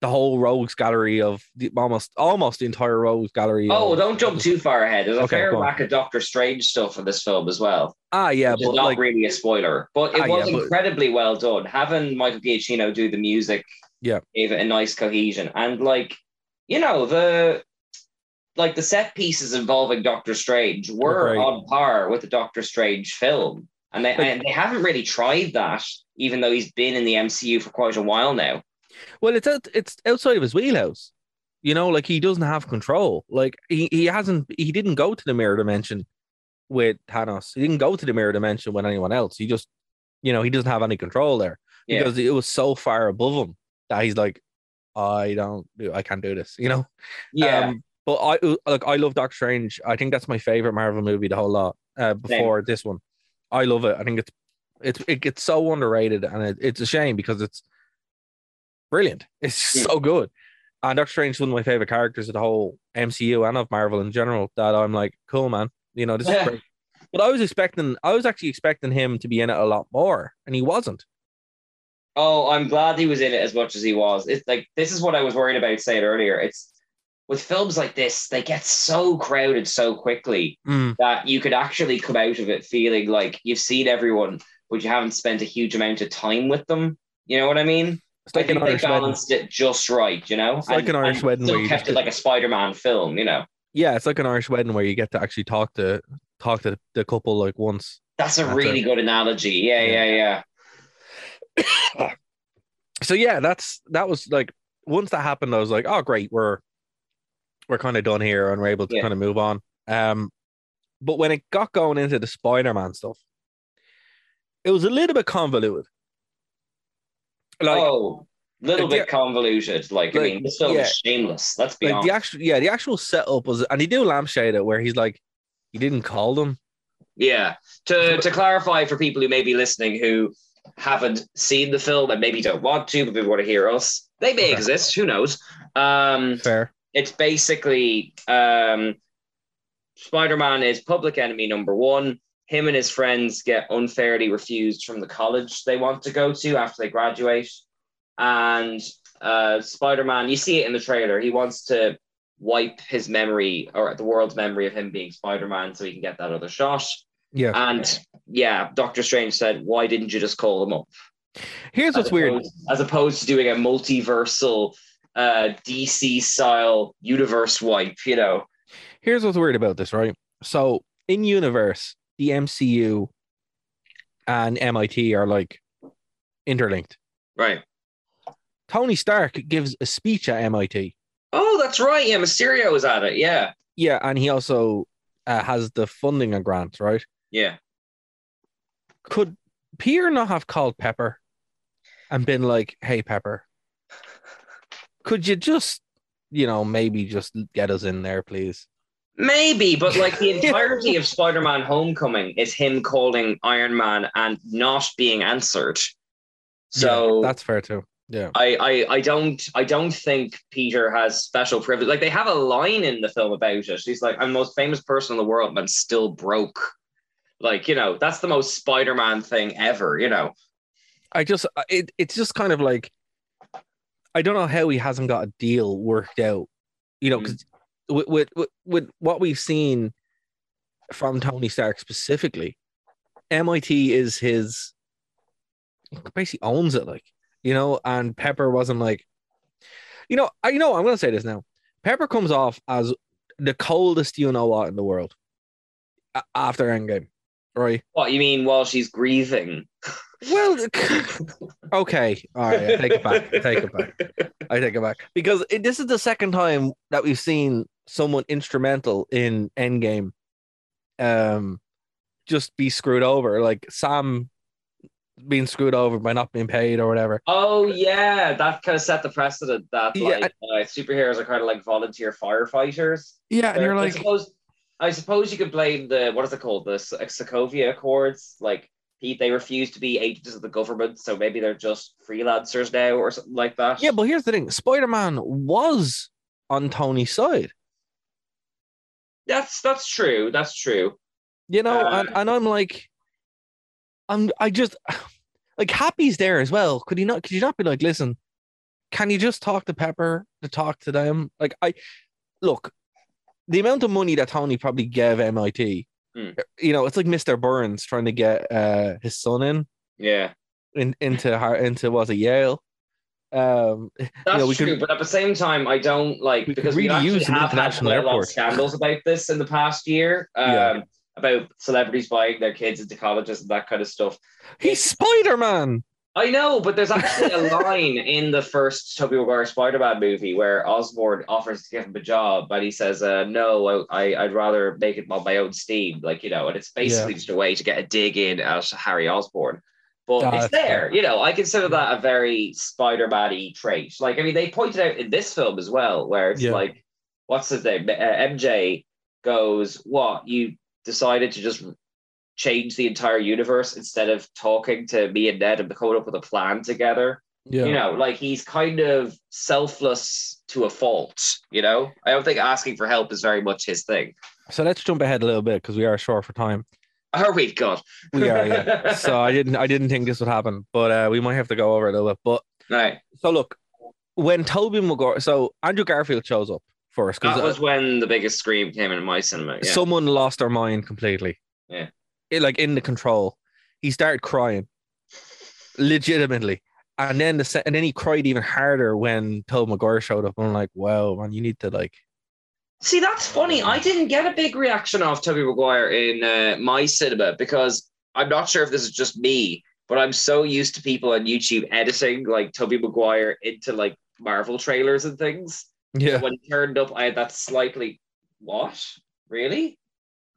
the whole rogues gallery of the almost almost the entire rogues gallery Oh, of- don't jump too far ahead. There's a Okay, fair whack of Doctor Strange stuff in this film as well. ah yeah but not like really a spoiler, but it Ah, was yeah, but- incredibly well done. Having Michael Giacchino do the music, Yeah. gave it a nice cohesion, and like you know the like the set pieces involving Doctor Strange were great. on par with the Doctor Strange film, and they Like- and they haven't really tried that, even though he's been in the MCU for quite a while now. Well, it's out, it's outside of his wheelhouse. You know, like he doesn't have control. Like he, he hasn't he didn't go to the mirror dimension with Thanos. He didn't go to the mirror dimension with anyone else. He just, you know, he doesn't have any control there Yeah. because it was so far above him that he's like, I don't do, I can't do this. You know. Yeah, Um, but I like I love Doctor Strange. I think that's my favorite Marvel movie the whole lot. Uh, before this one, I love it. I think it's it's it gets so underrated, and it, it's a shame because it's brilliant. It's so good. And Doctor Strange is one of my favorite characters of the whole MCU and of Marvel in general. That I'm like, cool, man. You know, this is great. But I was expecting, I was actually expecting him to be in it a lot more, and he wasn't. Oh, I'm glad he was in it as much as he was. It's like this is what I was worried about saying earlier. It's with films like this, they get so crowded so quickly Mm, that you could actually come out of it feeling like you've seen everyone, but you haven't spent a huge amount of time with them. You know what I mean? It's like I think an they Irish wedding. balanced it just right, you know? It's like an Irish wedding still where you kept it like a Spider-Man film, you know? Yeah, it's like an Irish wedding where you get to actually talk to talk to the couple like once. That's a That's really it. good analogy. Yeah, Yeah. yeah, yeah. So yeah, that's that was like once that happened, I was like, oh great, we're we're kind of done here and we're able to Yeah. kind of move on. Um, but when it got going into the Spider-Man stuff, it was a little bit convoluted. Like, oh, little like, bit convoluted. Like, I mean, this film yeah. is shameless. Let's be like honest. the actual yeah, the actual setup was and he do lampshade it where he's like, he didn't call them. Yeah. To to clarify for people who may be listening who haven't seen the film and maybe don't want to, but maybe want to hear us, they may Okay. exist. Who knows? Um, Fair. it's basically um, Spider-Man is public enemy number one. Him and his friends get unfairly refused from the college they want to go to after they graduate, and uh, Spider-Man. You see it in the trailer. He wants to wipe his memory or the world's memory of him being Spider-Man so he can get that other shot. Yeah. And yeah, Doctor Strange said, "Why didn't you just call them up?" Here's what's as weird. opposed, as opposed to doing a multiversal uh, DC style universe wipe. You know, Here's what's weird about this, right? So in universe, the MCU and MIT are like interlinked. right? Tony Stark gives a speech at MIT. Oh, that's right. Yeah, Mysterio was at it. Yeah, Yeah, and he also uh, has the funding and grants, right? yeah. Could Peter not have called Pepper and been like, "Hey, Pepper, could you just, you know, maybe just get us in there, please?" Maybe, but like the entirety of Spider-Man: Homecoming is him calling Iron Man and not being answered. So Yeah, that's fair too. Yeah, I, I I don't I don't think Peter has special privilege. Like they have a line in the film about it. She's like, I'm the most famous person in the world, but I'm still broke. Like, you know, that's the most Spider-Man thing ever, you know. I just uh, it it's just kind of like I don't know how he hasn't got a deal worked out, you know, because with, mm. With with with what we've seen from Tony Stark specifically, MIT is his basically owns it, like you know, and Pepper wasn't like, you know, I you know I'm gonna say this now. Pepper comes off as the coldest you know what in the world after Endgame, right? What you mean while she's grieving? Well, okay, all right, I take it back. I take it back. I take it back because it, this is the second time that we've seen someone instrumental in Endgame, um, just be screwed over. Like Sam being screwed over by not being paid or whatever. Oh yeah, that kind of set the precedent that Yeah, like uh, superheroes are kind of like volunteer firefighters. Yeah, and you're I like, suppose, I suppose you could blame the what is it called the S- Sokovia Accords. Like he, they refuse to be agents of the government, so maybe they're just freelancers now or something like that. yeah, but here's the thing: Spider Man was on Tony's side, that's that's true. That's true. you know, Uh, and, and I'm like, I'm, I just like Happy's there as well. Could he not? Could you not be like, listen, can you just talk to Pepper to talk to them? Like, I look, the amount of money that Tony probably gave MIT, Hmm. you know, it's like Mr. Burns trying to get uh his son in, Yeah, in into into was it Yale? Um, that's we true. could- but at the same time, I don't like we because we really actually have had a lot of scandals about this in the past year. Um, Yeah. About celebrities buying their kids into colleges and that kind of stuff. he's Spider Man. I know, but there's actually a line in the first Tobey Maguire Spider-Man movie where Osborn offers to give him a job, but he says, uh, "No, I, I'd rather make it on my own steam." Like you know, and it's basically just a way to get a dig in at Harry Osborn. But it's there, fair. you know. I consider that a very Spider-Man-y trait. Like, I mean, they pointed out in this film as well, where it's Yeah. like, what's his name? Uh, MJ goes, "What you decided to just change the entire universe instead of talking to me and Ned and coming up with a plan together. Yeah, You know, like he's kind of selfless to a fault. You know, I don't think asking for help is very much his thing. so let's jump ahead a little bit because we are short for time. Are we? God, We are, yeah. so I didn't, I didn't think this would happen, but uh, we might have to go over it a little bit. But right. So look, when Tobey Maguire, so Andrew Garfield shows up first That was when the biggest scream came in my cinema. Yeah. someone lost their mind completely. Yeah. It- like in the control, he started crying, legitimately, and then the and then he cried even harder when Tobey Maguire showed up. I'm like, wow, man, you need to like, See, that's funny. I didn't get a big reaction off Tobey Maguire in uh, my cinema because I'm not sure if this is just me, but I'm so used to people on YouTube editing like Tobey Maguire into like Marvel trailers and things. yeah, When he turned up, I had that slightly, what? Really?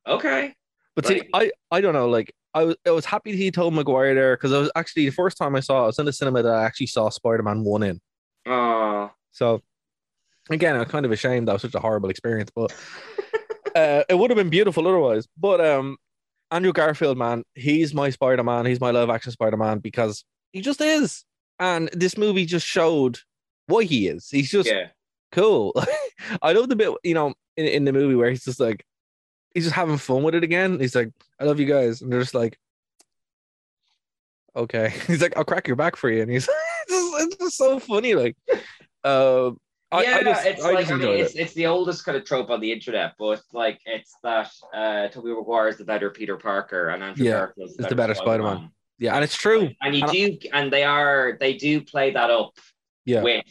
Okay. but see, I I don't know, like. I was, I was happy to see Tobey Maguire there because I was actually the first time I saw it, I was in the cinema that I actually saw Spider Man one in. Oh, So again, I'm kind of ashamed that was such a horrible experience, but uh, it would have been beautiful otherwise. But um, Andrew Garfield, man, he's my Spider Man. He's my live action Spider Man because he just is. And this movie just showed what he is. He's just yeah. cool. I love the bit, you know, in, in the movie where he's just like, he's just having fun with it again. He's like, I love you guys. And they're just like, okay. He's like, I'll crack your back for you. And he's it's just, it's just so funny. Like, uh, I, yeah, I just, it's I like just I mean, enjoyed it's, it's the oldest kind of trope on the internet, but like it's that uh Tobey Maguire is the better Peter Parker and Andrew Yeah, Garfield is the better Spider-Man. Yeah, and it's true. And you And I- do, and they are, they do play that up Yeah. with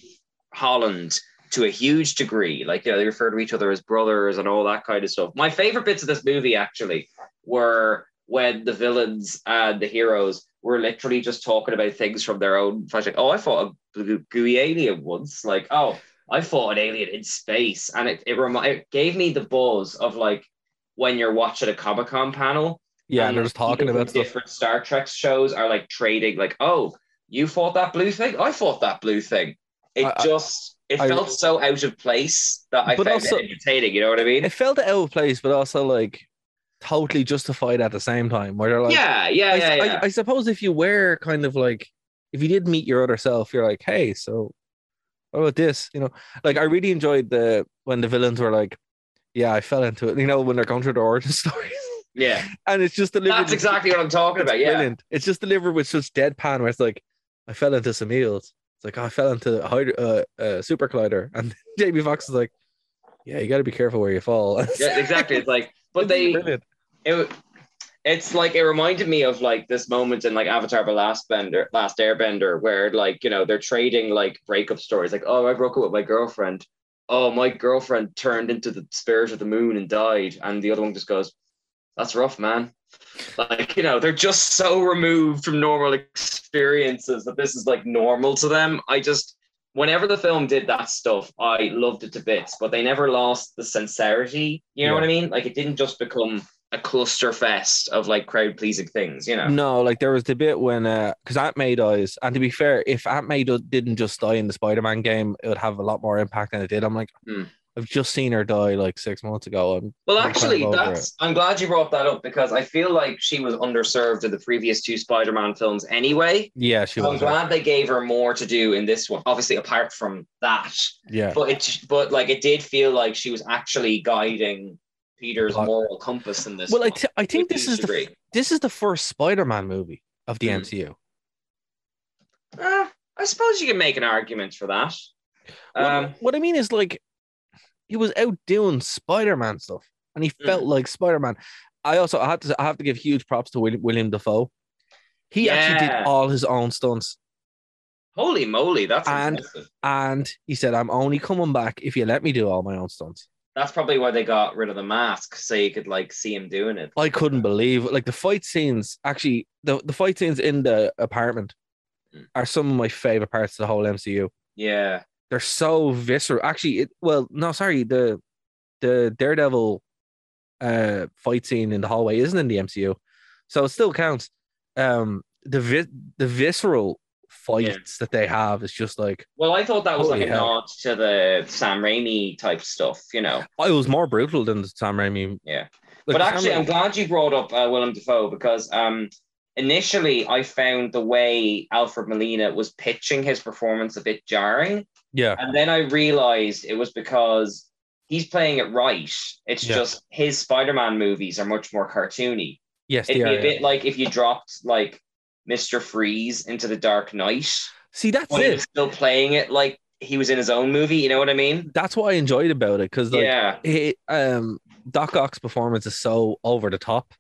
Holland to a huge degree. Like, you know, they refer to each other as brothers and all that kind of stuff. My favorite bits of this movie actually were when the villains and the heroes were literally just talking about things from their own. Like, oh, I fought a goo- gooey once. Like, oh, I fought an alien in space, and it it, remi- it gave me the buzz of like when you're watching a Comic Con panel Yeah, and they're just talking about stuff. different Star Trek shows are like trading, like, oh, you fought that blue thing, I fought that blue thing. It I- I- just it I- felt so out of place that I found also- it entertaining. You know what I mean? It felt out of place, but also like totally justified at the same time. Where they're like, yeah, yeah, I, yeah, I- yeah. I suppose if you were kind of like, if you did meet your other self, you're like, hey, so what about this? You know, like I really enjoyed the when the villains were like, yeah, I fell into it. You know, when they're going through their origin stories, yeah. and it's just delivered. That's exactly what I'm talking about. Yeah, brilliant. It's just delivered with such deadpan where it's like, I fell into some eels. It's like, oh, I fell into a uh, uh, super collider, and Jamie Foxx is like, yeah, you got to be careful where you fall. yeah, exactly. It's like, but they Brilliant. it it's like it reminded me of like this moment in like Avatar: The Last Bender, Last Airbender, where like you know they're trading like breakup stories, like oh I broke up with my girlfriend, oh my girlfriend turned into the spirit of the moon and died, and the other one just goes, that's rough, man. Like you know they're just so removed from normal experiences that this is like normal to them. I just whenever the film did that stuff, I loved it to bits, but they never lost the sincerity. You know Yeah. what I mean? Like it didn't just become a cluster fest of like crowd pleasing things, you know? No, like there was the bit when uh because Aunt May dies, and to be fair, if Aunt May do- didn't just die in the Spider-Man game, it would have a lot more impact than it did. I'm like, Hmm. I've just seen her die like six months ago. I'm, Well, I'm kind of actually, that's I'm glad you brought that up because I feel like she was underserved in the previous two Spider-Man films anyway. yeah, she was. I'm glad they gave her more to do in this one. Obviously, apart from that, Yeah, but it but like it did feel like she was actually guiding Peter's moral compass in this. well, I, t- I think this is the this is the first Spider-Man movie of the Hmm. MCU. Uh, I suppose you can make an argument for that. What- Um, what, I mean is like he was out doing Spider-Man stuff, and he felt Mm. like Spider-Man. I also I have to I have to give huge props to William, William Dafoe. He actually did all his own stunts. holy moly, that's And- impressive. And he said, I'm only coming back if you let me do all my own stunts. That's probably why they got rid of the mask, so you could like see him doing it. I couldn't believe. Like the fight scenes, actually, the, the fight scenes in the apartment Mm. are some of my favorite parts of the whole MCU. Yeah, They're so visceral. Actually, it well, no, sorry, the the Daredevil uh fight scene in the hallway isn't in the MCU. So it still counts. Um the vi- the visceral fights that they have is just like Well, I thought that was like a hell. nod to the Sam Raimi type stuff, you know. oh, it was more brutal than the Sam Raimi. Yeah. Like, but actually, I'm glad you brought up uh, Willem Dafoe because um, initially I found the way Alfred Molina was pitching his performance a bit jarring. yeah, And then I realized it was because he's playing it right. It's Yeah. just his Spider Man movies are much more cartoony. yes, It'd be are, a yeah. bit like if you dropped like Mr. Freeze into the Dark Knight, See, that's but he it. was still playing it like he was in his own movie. You know what I mean? That's what I enjoyed about it because like yeah. it, um Doc Ock's performance is so over the top,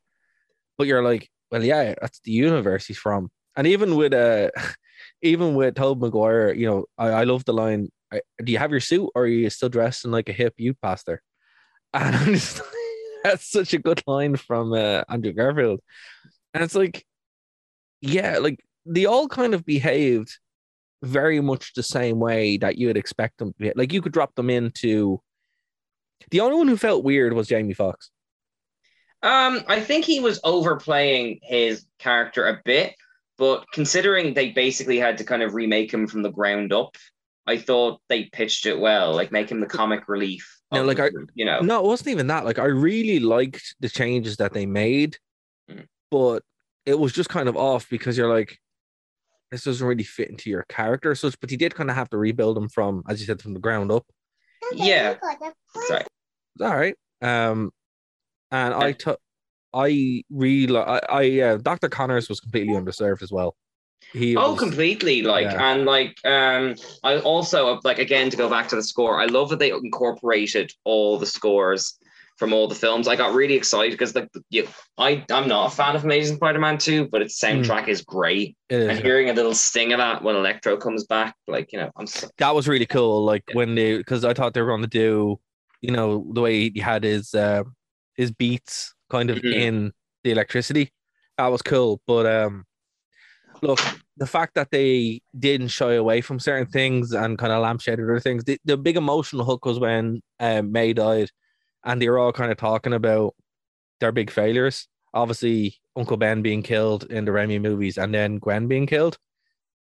but you're like, well, yeah, that's the universe he's from. And even with uh, even with Tobey Maguire, you know, I, I love the line. Do you have your suit, or are you still dressed in like a hip youth pastor? And I'm just that's such a good line from uh, Andrew Garfield, and it's like, yeah, like they all kind of behaved very much the same way that you would expect them to be. Like you could drop them into. The only one who felt weird was Jamie Foxx. Um, I think he was overplaying his character a bit, but considering they basically had to kind of remake him from the ground up, I thought they pitched it well, like make him the comic relief. No, like I- you know, No, it wasn't even that. Like I really liked the changes that they made, Mm. but it was just kind of off because you're like, this doesn't really fit into your character. So, but you did kind of have to rebuild them from, as you said, from the ground up. Yeah. sorry. It's all right. Um, and I took, I really, I, I, uh, Doctor Connors was completely underserved as well. He Oh, was- completely. Like, Yeah. and like, um, I also like again to go back to the score. I love that they incorporated all the scores from all the films. I got really excited because like you, I I'm not a fan of Amazing Spider-Man 2, but its soundtrack is great. Is, And hearing a little sting of that when Electro comes back, like you know, I'm so, that was really cool. Like Yeah. when they, because I thought they were going to do, you know, the way he had his uh, his beats kind of Mhm. in the electricity. That was cool. But um, look, the fact that they didn't shy away from certain things and kind of lampshaded other things. The, the big emotional hook was when um, May died, and they were all kind of talking about their big failures. Obviously, Uncle Ben being killed in the Raimi movies, and then Gwen being killed.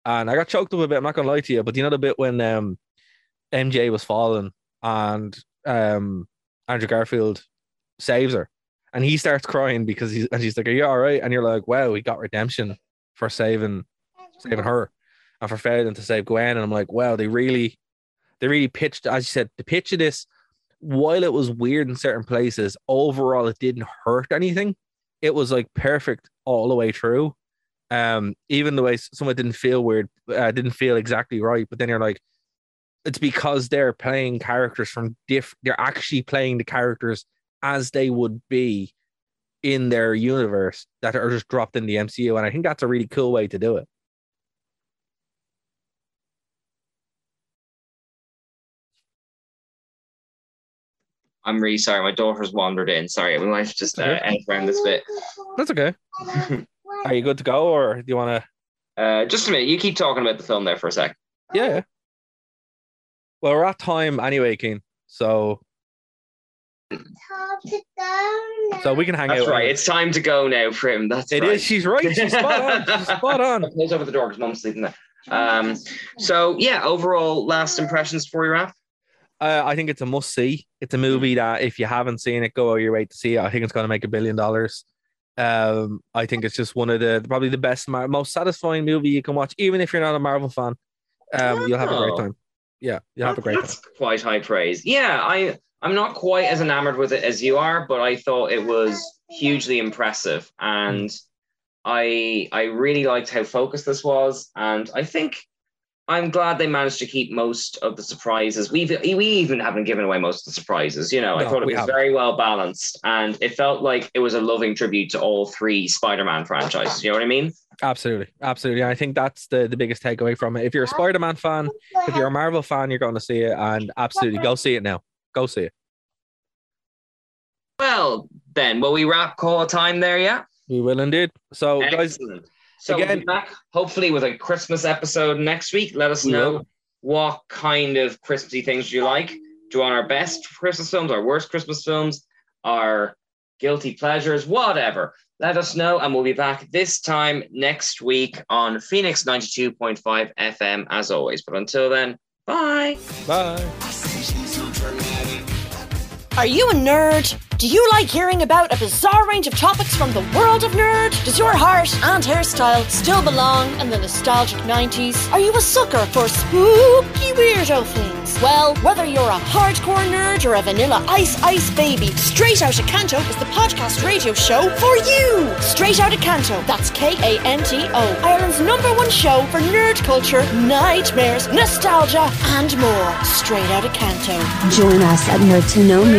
And I got choked up a bit. I'm not gonna lie to you, but you know the bit when um, MJ was falling and um, Andrew Garfield saves her, and he starts crying because he's and she's like, "Are you all right?" And you're like, "Wow, he got redemption for saving saving her and for failing to save Gwen." And I'm like, "Wow, they really, they really pitched." As you said, the pitch of this, while it was weird in certain places, overall it didn't hurt anything. It was like perfect all the way through. Um, even the way some of it didn't feel weird, uh, didn't feel exactly right. But then you're like, it's because they're playing characters from diff. They're actually playing the characters as they would be in their universe that are just dropped in the MCU, and I think that's a really cool way to do it. I'm really sorry. My daughter's wandered in. Sorry, we might just uh, edit around this bit. That's okay. Are you good to go, or do you want to? Uh, just a minute. You keep talking about the film there for a sec. Yeah. Well, we're at time anyway, Keen. So so we can hang That's out. right. It's time to go now for him. That's It right. is. She's right. She's spot on. She's spot on. Close over the door because mom's sleeping there. Um, so yeah, overall last impressions before you wrap. Uh, I think it's a must see. It's a movie that if you haven't seen it, go out your way to see it. I think it's going to make a billion dollars. Um, I think it's just one of the probably the best, most satisfying movie you can watch, even if you're not a Marvel fan. Um, you'll have a great Oh. time. Yeah, you'll have a great time. That's quite high praise. Yeah, I I'm not quite as enamored with it as you are, but I thought it was hugely impressive, and I I really liked how focused this was, and I think I'm glad they managed to keep most of the surprises. We've we even haven't given away most of the surprises. You know, I thought it was haven't. very well balanced, and it felt like it was a loving tribute to all three Spider-Man franchises. You know what I mean? Absolutely, absolutely. I think that's the the biggest takeaway from it. If you're a Spider-Man fan, if you're a Marvel fan, you're going to see it, and absolutely go see it now. Go see it. Well, then, will we wrap call time there? Yeah. We will indeed. So, guys, Excellent. So we'll be back hopefully with a Christmas episode next week. Let us know will. what kind of Christmassy things you like. Do you want our best Christmas films, our worst Christmas films, our guilty pleasures, whatever. Let us know, and we'll be back this time next week on Phoenix 92.5 FM as always. But until then, bye. bye. Are you a nerd? Do you like hearing about a bizarre range of topics from the world of nerd? Does your heart and hairstyle still belong in the nostalgic 90s? Are you a sucker for spooky weirdo things? Well, whether you're a hardcore nerd or a vanilla ice ice baby, Straight Outta Kanto is the podcast radio show for you! Straight Outta Kanto, that's K A N T O, Ireland's number one show for nerd culture, nightmares, nostalgia, and more. Straight Outta Kanto. Join us at